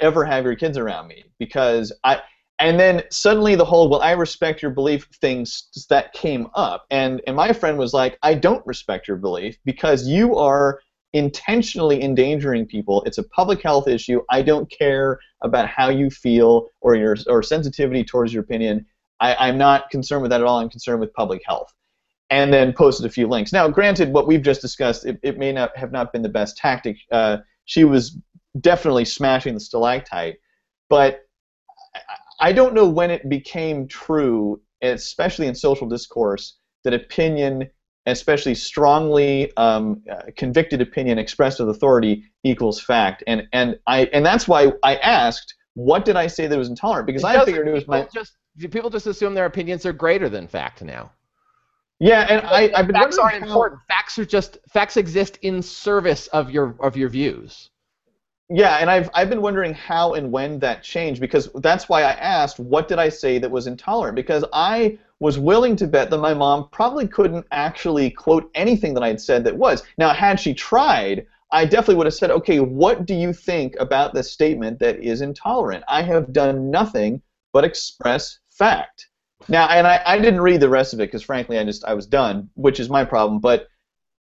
ever have your kids around me because I. And then suddenly the whole well I respect your belief things that came up, and and my friend was like, I don't respect your belief because you are intentionally endangering people. It's a public health issue. I don't care about how you feel or your or sensitivity towards your opinion. I, I'm not concerned with that at all. I'm concerned with public health. And then posted a few links. Now, granted, what we've just discussed, it, it may not have not been the best tactic. Uh, she was definitely smashing the stalactite, but I- don't know when it became true, especially in social discourse, that opinion, especially strongly um, uh, convicted opinion expressed with authority, equals fact. And and I and that's why I asked, what did I say that was intolerant? Because It I figured it was my just people just assume their opinions are greater than fact now. yeah. And I I've been facts aren't important. Facts are just facts exist in service of your of your views. Yeah, and I've I've been wondering how and when that changed because that's why I asked what did I say that was intolerant because I was willing to bet that my mom probably couldn't actually quote anything that I had said that was. Now, had she tried, I definitely would have said, "Okay, what do you think about this statement that is intolerant?" I have done nothing but express fact. Now, and I, I didn't read the rest of it because frankly, I just I was done, which is my problem, but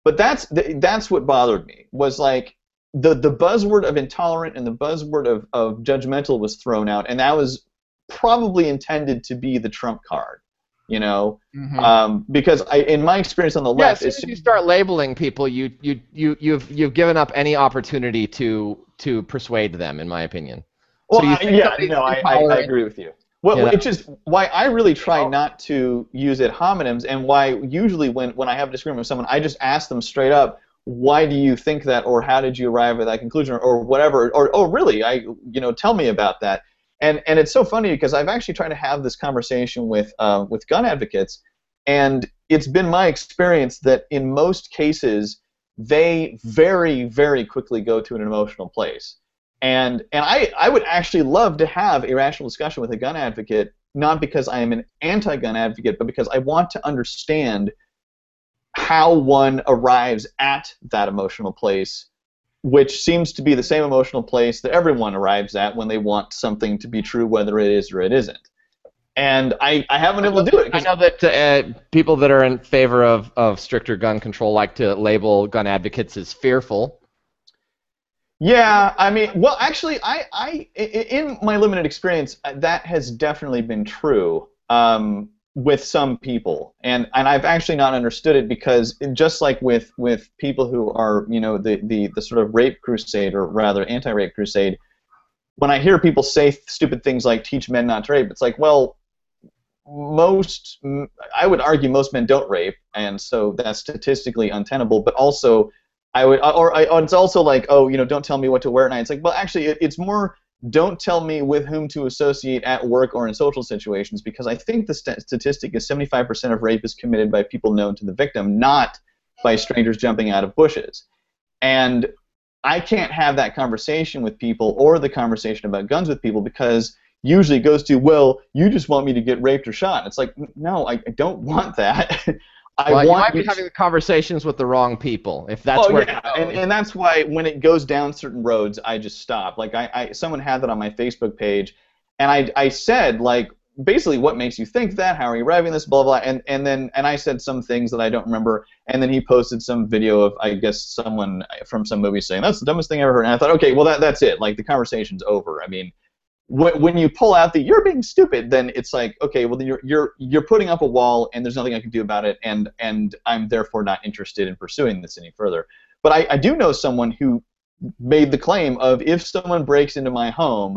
but that's that's what bothered me was like the the buzzword of intolerant and the buzzword of, of judgmental was thrown out, and that was probably intended to be the trump card, you know, um, because I, in my experience on the yeah, as left, soon as you start labeling people, you you you you've you've given up any opportunity to to persuade them, in my opinion. well, so I- yeah, no, I, I, agree with you. Well, Yeah, it's just why I really try not to use it homonyms, and why usually when when I have a disagreement with someone, I just ask them straight up. Why do you think that, or how did you arrive at that conclusion, or, or whatever, or oh really, I you know tell me about that. And and it's so funny because I've actually tried to have this conversation with uh, with gun advocates, and it's been my experience that in most cases they very very quickly go to an emotional place. And and I, I would actually love to have a rational discussion with a gun advocate, not because I am an anti-gun advocate, but because I want to understand how one arrives at that emotional place, which seems to be the same emotional place that everyone arrives at when they want something to be true, whether it is or it isn't. And I, I haven't been able to do it. I know that uh, people that are in favor of, of stricter gun control like to label gun advocates as fearful. Yeah, I mean, well, actually, I, I, i- in my limited experience, uh, that has definitely been true um, with some people, and and I've actually not understood it because just like with with people who are, you know, the the the sort of rape crusade or rather anti-rape crusade, when I hear people say stupid things like "teach men not to rape," it's like, well, most, I would argue most men don't rape, and so that's statistically untenable, but also. I would, or, or it's also like, oh, you know, don't tell me what to wear at night. It's like, well, actually, it, it's more, don't tell me with whom to associate at work or in social situations, because I think the st- statistic is 75% of rape is committed by people known to the victim, not by strangers jumping out of bushes. And I can't have that conversation with people or the conversation about guns with people because usually it goes to, well, you just want me to get raped or shot. It's like, no, I, I don't want that. I well, you want might be you having conversations with the wrong people if that's oh where yeah, and, and that's why when it goes down certain roads, I just stop. Like I, I someone had that on my Facebook page, and I, I said like basically what makes you think that? How are you arriving this? Blah blah. And and then and I said some things that I don't remember. And then he posted some video of I guess someone from some movie saying that's the dumbest thing I ever heard. And I thought, okay, well that that's it. Like the conversation's over. I mean, when you pull out the you're being stupid, then it's like okay, well you're you're you're putting up a wall, and there's nothing I can do about it, and and I'm therefore not interested in pursuing this any further. But I, I do know someone who made the claim of if someone breaks into my home,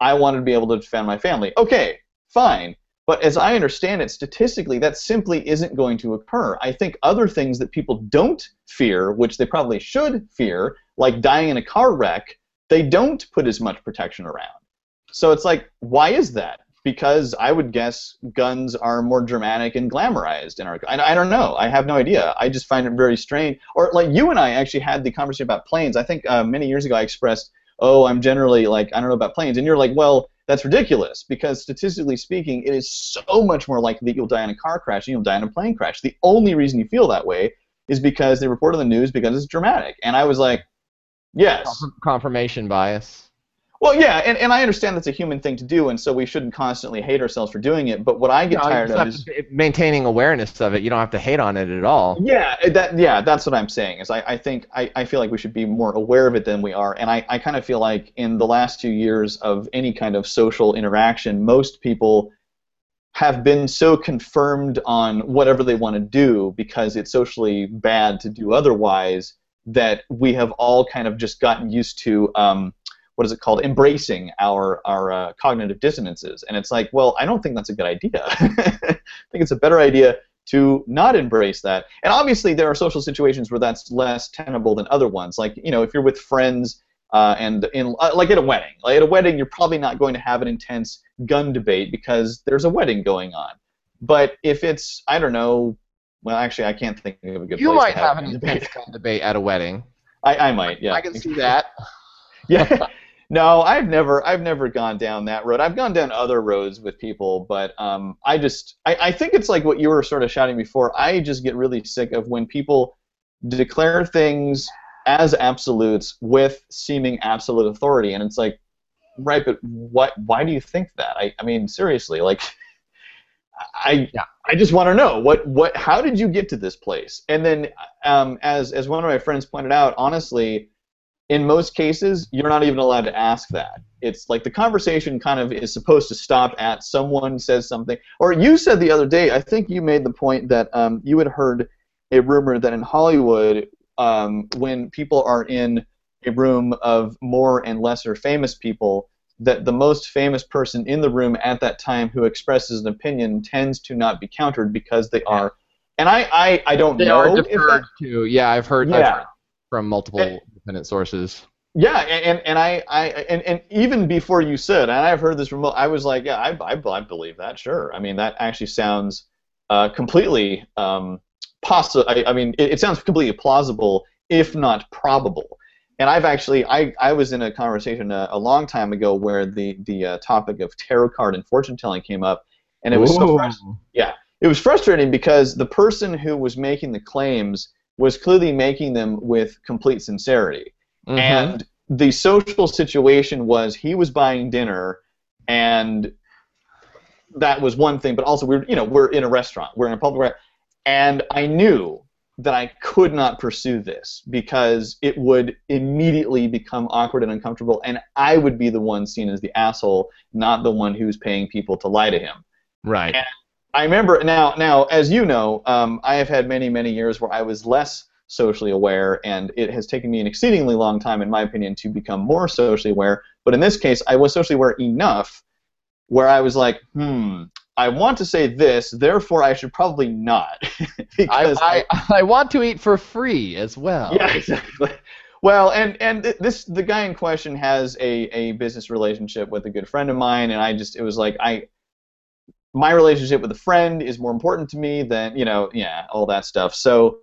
I wanted to be able to defend my family. Okay, fine. But as I understand it, statistically, that simply isn't going to occur. I think other things that people don't fear, which they probably should fear, like dying in a car wreck, they don't put as much protection around. So it's like, why is that? Because I would guess guns are more dramatic and glamorized in our. I, I don't know. I have no idea. I just find it very strange. Or like you and I actually had the conversation about planes. I think uh, many years ago I expressed, oh, I'm generally like I don't know about planes, and you're like, well, that's ridiculous because statistically speaking, it is so much more likely that you'll die in a car crash than you'll die in a plane crash. The only reason you feel that way is because they report on the news because it's dramatic. And I was like, yes. Confirmation bias. Well, yeah, and, and I understand that's a human thing to do, and so we shouldn't constantly hate ourselves for doing it. But what I get No, tired of is to- maintaining awareness of it. You don't have to hate on it at all. Yeah, that yeah, that's what I'm saying. Is I, I think I, I feel like we should be more aware of it than we are, and I, I kind of feel like in the last two years of any kind of social interaction, most people have been so confirmed on whatever they want to do because it's socially bad to do otherwise that we have all kind of just gotten used to um, what is it called? Embracing our our uh, cognitive dissonances. And it's like well i don't think that's a good idea. I think it's a better idea to not embrace that. And obviously there are social situations where that's less tenable than other ones. Like you know if you're with friends uh, and in uh, like at a wedding. Like at a wedding you're probably not going to have an intense gun debate because there's a wedding going on. But if it's i don't know well actually i can't think of a good You might have have an a debate. intense gun debate at a wedding. I, I might yeah. I can see that. yeah. No, I've never I've never gone down that road. I've gone down other roads with people, but um, I just I, I think it's like what you were sort of shouting before. I just get really sick of when people declare things as absolutes with seeming absolute authority, and it's like, right, but what? Why do you think that? I, I mean, seriously, like, I Yeah. I just want to know what what how did you get to this place? And then, um, as as one of my friends pointed out, honestly in most cases, you're not even allowed to ask that. It's like the conversation kind of is supposed to stop at someone says something. Or you said the other day, I think you made the point that um, you had heard a rumor that in Hollywood, um, when people are in a room of more and lesser famous people, that the most famous person in the room at that time who expresses an opinion tends to not be countered because they are. And I, I, I don't They know are if deferred that, to. Yeah, I've heard, I've heard from multiple And- sources. Yeah, and, and, I, I and, and even before you said, and I've heard this from, I was like, yeah, I, I, I believe that, sure. I mean, that actually sounds uh, completely um, possible. I, I mean, it, it sounds completely plausible, if not probable. And I've actually, I, I was in a conversation a, a long time ago where the the uh, topic of tarot card and fortune telling came up, and it was so Ooh. frustrating. It was frustrating because the person who was making the claims was clearly making them with complete sincerity Mhm. and the social situation was he was buying dinner and that was one thing but also we're you know we're in a restaurant we're in a public restaurant and i knew that i could not pursue this because it would immediately become awkward and uncomfortable and i would be the one seen as the asshole not the one who's paying people to lie to him right. I remember now. Now, as you know, um, I have had many, many years where I was less socially aware, and it has taken me an exceedingly long time, in my opinion, to become more socially aware. But in this case, I was socially aware enough where I was like, hmm, I want to say this, therefore I should probably not, because I, I, I want to eat for free as well. yeah, exactly. Well, and and this the guy in question has a, a business relationship with a good friend of mine, and I just it was like I my relationship with a friend is more important to me than you know yeah all that stuff. So,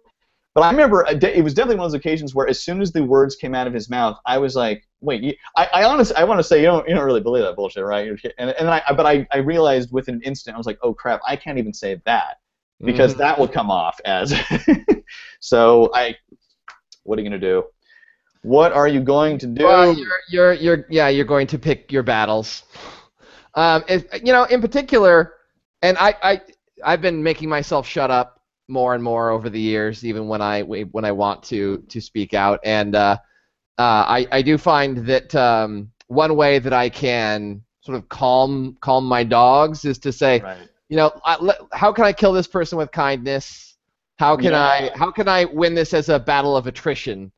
but I remember a day, it was definitely one of those occasions where as soon as the words came out of his mouth, I was like, wait, you, I I honestly I want to say you don't you don't really believe that bullshit, right? And and I but I I realized within an instant I was like, oh crap, I can't even say that because Mhm. that will come off as so I what are you gonna do? What are you going to do? Well, you're, you're, you're, yeah, you're going to pick your battles. Um, if, you know, in particular, and I, I, I've been making myself shut up more and more over the years, even when I when I want to to speak out. And uh, uh, I, I do find that um, one way that I can sort of calm calm my dogs is to say, Right. you know, I, how can I kill this person with kindness? How can I how can I win this as a battle of attrition?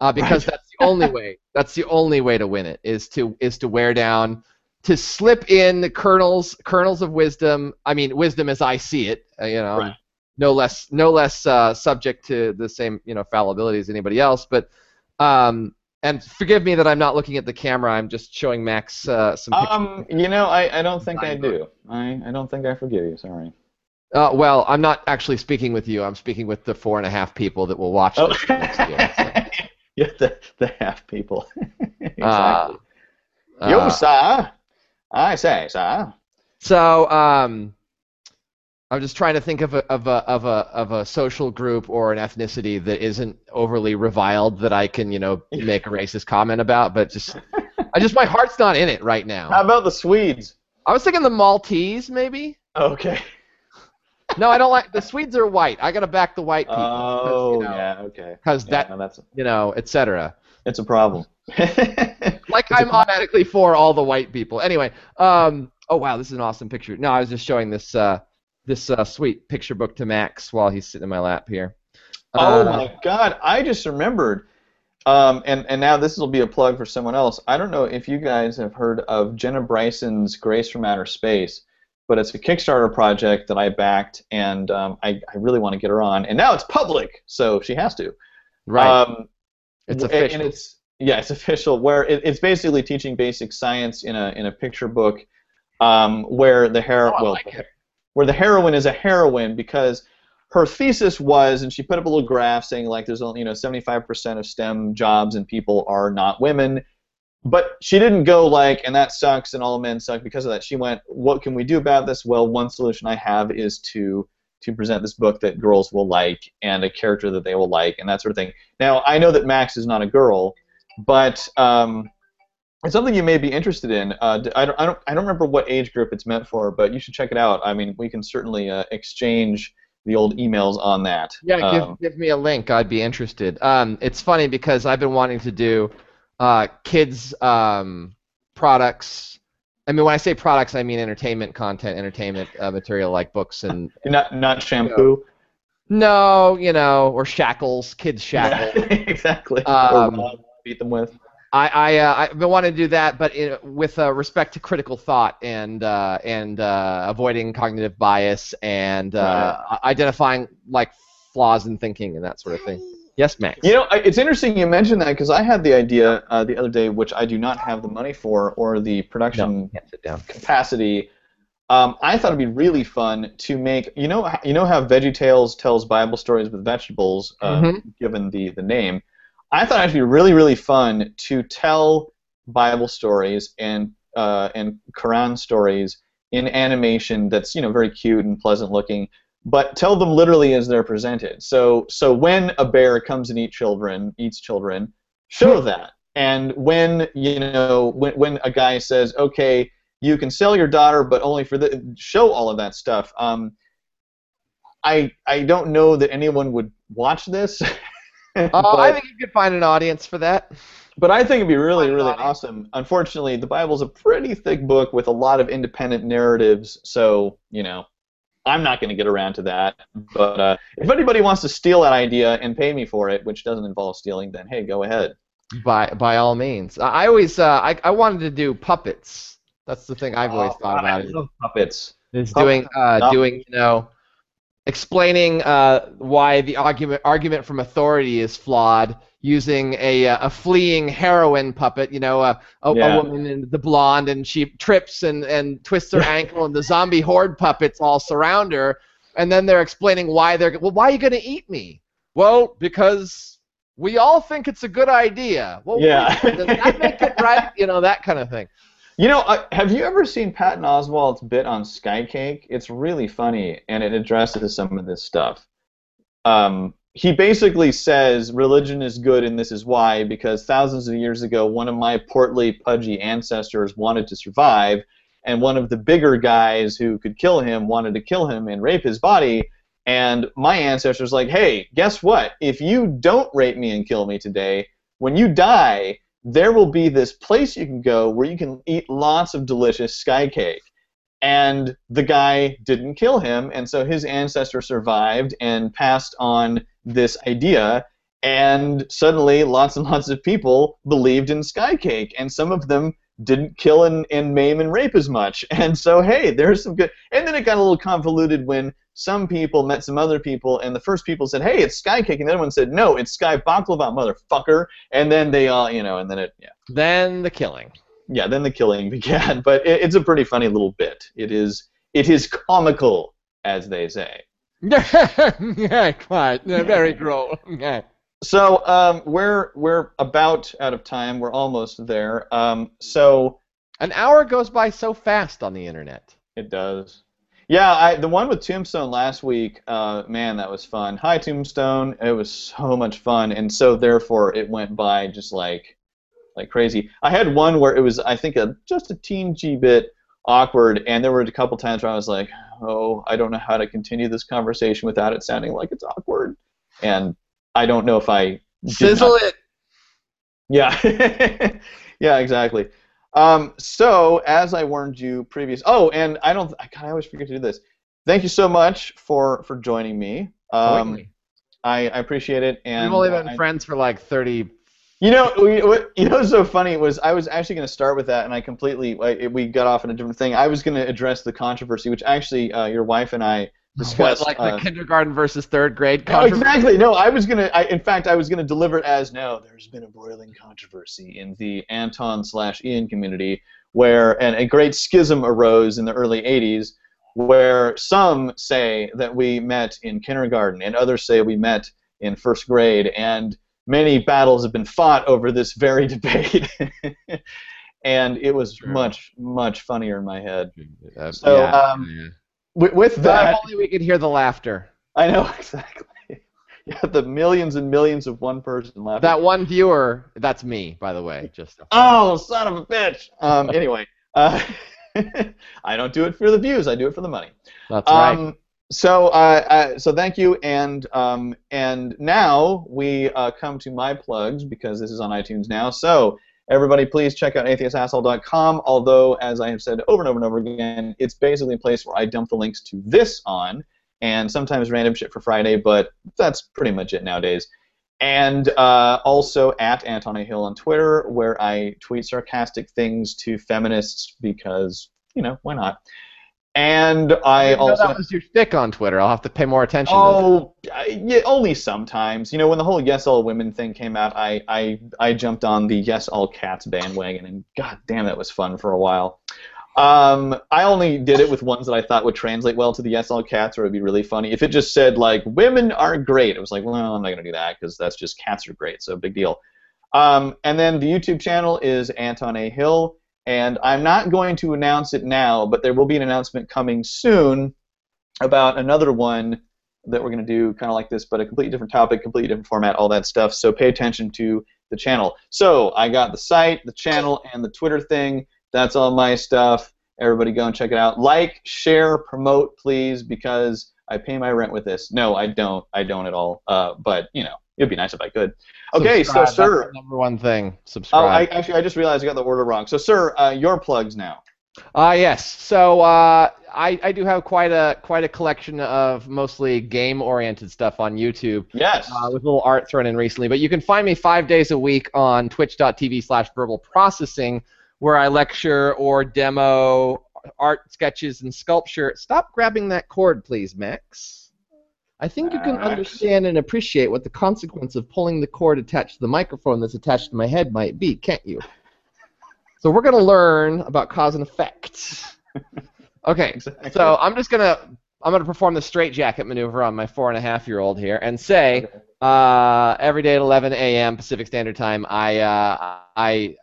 Uh, because that's the only way. That's the only way to win it is to is to wear down, to slip in kernels kernels of wisdom. I mean, wisdom as I see it. Uh, you know, Right. no less no less uh, subject to the same you know fallibility as anybody else. But um, and forgive me that I'm not looking at the camera. I'm just showing Max uh, some pictures. Um, you know, I, I don't think I Fine. do. I, I don't think I forgive you. Sorry. Uh, well, I'm not actually speaking with you. I'm speaking with the four and a half people that will watch Oh, this next year. so. yeah, the the half people. exactly. Uh, Yo, uh, sir. I say, sir. So, um, I'm just trying to think of a of a of a of a social group or an ethnicity that isn't overly reviled that I can you know make a racist comment about, but just I just my heart's not in it right now. How about the Swedes? I was thinking the Maltese maybe. Okay. No, I don't like the Swedes are white. I gotta back the white people. Oh, you know, yeah. Okay. Because Yeah, that no, you know, etc. it's a problem. Like I'm automatically for all the white people. Anyway, um, oh wow, this is an awesome picture. No, I was just showing this uh, this uh, sweet picture book to Max while he's sitting in my lap here. Oh Uh, my God! I just remembered, um, and and now this will be a plug for someone else. I don't know if you guys have heard of Jenna Bryson's Grace from Outer Space, but it's a Kickstarter project that I backed, and um, I I really want to get her on, and now it's public, so she has to. Right, Um, it's official. And it's yeah, it's official. Where it, it's basically teaching basic science in a in a picture book, um, where the hero Oh, well, like where the heroine is a heroine because her thesis was, and she put up a little graph saying like there's only you know 75% of STEM jobs and people are not women. But she didn't go like, and that sucks, and all men suck because of that. She went, what can we do about this? Well, one solution I have is to to present this book that girls will like and a character that they will like and that sort of thing. Now, I know that Max is not a girl, but um, it's something you may be interested in. Uh, I, don't, I, don't, I don't remember what age group it's meant for, but you should check it out. I mean, we can certainly uh, exchange the old emails on that. Yeah, Um, give, give me a link. I'd be interested. Um, it's funny because I've been wanting to do uh, kids um, products. I mean, when I say products, I mean entertainment content, entertainment uh, material like books and not not shampoo. no, you know, or shackles, kids shackles. exactly. Um, or beat them with. I, I uh, I've been wanting to do that, but in, with uh, respect to critical thought and uh, and uh, avoiding cognitive bias and uh, identifying like flaws in thinking and that sort of thing. Yes, Max. You know, it's interesting you mentioned that because I had the idea uh, the other day, which I do not have the money for or the production down. capacity. Um, I thought it'd be really fun to make. You know, you know how VeggieTales tells Bible stories with vegetables, uh, Mhm. given the the name. I thought it'd be really really fun to tell Bible stories and uh, and Quran stories in animation that's you know very cute and pleasant looking, but tell them literally as they're presented. So so when a bear comes and eat children, eats children, show that. And when you know when when a guy says, okay, you can sell your daughter, but only for the show all of that stuff. Um, I I don't know that anyone would watch this. Uh, but, I think you could find an audience for that. but I think it'd be really, really awesome. Unfortunately, the Bible's a pretty thick book with a lot of independent narratives, so you know, I'm not going to get around to that. But uh, if anybody wants to steal that idea and pay me for it, which doesn't involve stealing, then hey, go ahead. By by all means. I I always uh, I I wanted to do puppets. That's the thing I've always Oh, thought I about. Is, love puppets. is puppet- doing uh, no. doing you know explaining uh, why the argument argument from authority is flawed using a uh, a fleeing heroin puppet. You know, a, a, Yeah. a woman in the blonde and she trips and and twists her ankle and the zombie horde puppets all surround her. And then they're explaining why they're well. Why are you going to eat me? Well, because we all think it's a good idea. Well, Yeah. does that make it right? You know that kind of thing. You know, uh, have you ever seen Patton Oswalt's bit on Skycake? It's really funny, and it addresses some of this stuff. Um, he basically says religion is good, and this is why, because thousands of years ago, one of my portly, pudgy ancestors wanted to survive, and one of the bigger guys who could kill him wanted to kill him and rape his body. And my ancestors like, hey, guess what? If you don't rape me and kill me today, when you die, there will be this place you can go where you can eat lots of delicious sky cake. And the guy didn't kill him, and so his ancestor survived and passed on this idea. And suddenly, lots and lots of people believed in sky cake, and some of them didn't kill and, and maim and rape as much. And so, hey, there's some good. And then it got a little convoluted when some people met some other people, and the first people said, "Hey, it's sky cake," and the other one said, "No, it's sky baklava, motherfucker." And then they all, you know, and then it, yeah, Then the killing. yeah, then the killing began. But it, it's a pretty funny little bit. It is, it is comical, as they say. yeah, quite. Very droll. Yeah. So um, we're we're about out of time. We're almost there. Um, so An hour goes by so fast on the internet. It does. Yeah, I, the one with Tombstone last week, uh, man, that was fun. Hi, Tombstone. It was so much fun, and so therefore it went by just like, like crazy. I had one where it was, I think, a, just a teeny bit awkward, and there were a couple times where I was like, oh, I don't know how to continue this conversation without it sounding like it's awkward, and I don't know if I Sizzle not- it. yeah. yeah, exactly. Um, so, as I warned you previous. Oh, and I don't. I, I always forget to do this. Thank you so much for for joining me. Um, I, I appreciate it. And We've only been I- friends for like 30. you know, we, what, you know, what's so funny was I was actually going to start with that, and I completely like, we got off on a different thing. I was going to address the controversy, which actually uh, your wife and I discussed. What, like uh, the kindergarten versus third grade No, exactly. No, I was gonna. I, in fact, I was gonna deliver it as no. There's been a broiling controversy in the Anton slash Ian community, where and a great schism arose in the early '80s, where some say that we met in kindergarten, and others say we met in first grade, and many battles have been fought over this very debate. and it was Sure. much, much funnier in my head. Uh, So, yeah, um, yeah. With, with that, if only we could hear the laughter. I know exactly. Yeah, the millions and millions of one person laughing. That one viewer, that's me, by the way. Just oh, son of a bitch. Um, anyway, uh, I don't do it for the views. I do it for the money. that's right. Um, so, uh, uh, so thank you, and um, and now we uh, come to my plugs because this is on iTunes now. So everybody, please check out atheistasshole.com. Although, as I have said over and over and over again, it's basically a place where I dump the links to this on, and sometimes random shit for Friday, but that's pretty much it nowadays. And uh, also at Anton A. Hill on Twitter, where I tweet sarcastic things to feminists because you know why not. And I didn't also that was your stick on Twitter. I'll have to pay more attention. to Oh, I- yeah, only sometimes. You know, when the whole Yes All Women thing came out, I, I, I jumped on the Yes All Cats bandwagon, and god damn, that was fun for a while. Um, I only did it with ones that I thought would translate well to the Yes All Cats, or it'd be really funny. If it just said like "Women are great," it was like, well, I'm not gonna do that because that's just cats are great, so big deal. Um, and then the YouTube channel is Anton A Hill, and I'm not going to announce it now, but there will be an announcement coming soon about another one that we're going to do kind of like this, but a completely different topic, completely different format, all that stuff. So pay attention to the channel. So I got the site, the channel, and the Twitter thing. That's all my stuff. Everybody go and check it out. Like, share, promote, please, because I pay my rent with this. No, I don't. I don't at all. Uh, but you know, it'd be nice if I could. Okay, Subscribe, so sir. that's the number one thing. Oh, Subscribe. I, actually, I just realized I got the order wrong. So, sir, uh, your plugs now. Ah, yes. So uh, I, I do have quite a quite a collection of mostly game-oriented stuff on YouTube, Yes. uh, with a little art thrown in recently. But you can find me five days a week on twitch.tv/slash verbal processing, where I lecture or demo art sketches and sculpture. Stop grabbing that cord, please, Max. I think you can understand and appreciate what the consequence of pulling the cord attached to the microphone that's attached to my head might be, can't you? So we're gonna learn about cause and effect. Okay, Exactly. so I'm just gonna I'm gonna perform the straitjacket maneuver on my four and a half year old here and say uh, every day at 11 a.m. Pacific Standard Time I uh, I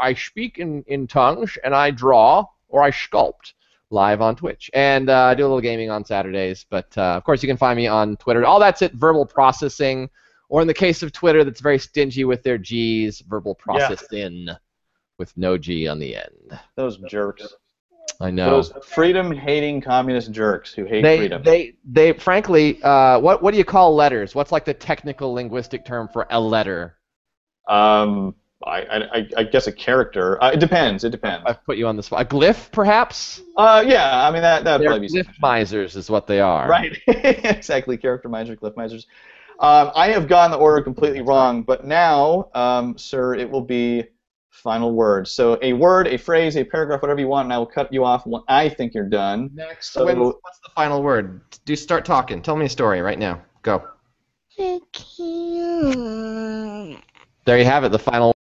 I speak in, in tongues and I draw or I sculpt live on Twitch and uh, I do a little gaming on Saturdays. But uh, of course you can find me on Twitter. All that's at verbal processing, or in the case of Twitter that's very stingy with their G's, verbal processing with no G on the end. Those jerks. I know. Those freedom-hating communist jerks who hate they, freedom. they, they, frankly, uh, what, what do you call letters? What's like the technical linguistic term for a letter? um, I, I, I guess a character. Uh, it depends. It depends. I've put you on the spot. A glyph, perhaps? Uh, yeah. I mean that that probably be glyph misers, is what they are. Right, exactly. Character misers, glyph misers. Um, I have gotten the order completely wrong, but now, um, sir, it will be final word. So a word, a phrase, a paragraph, whatever you want, and I will cut you off when I think you're done. Next, So- when, what's the final word? Do start talking. Tell me a story right now. Go. There you have it, the final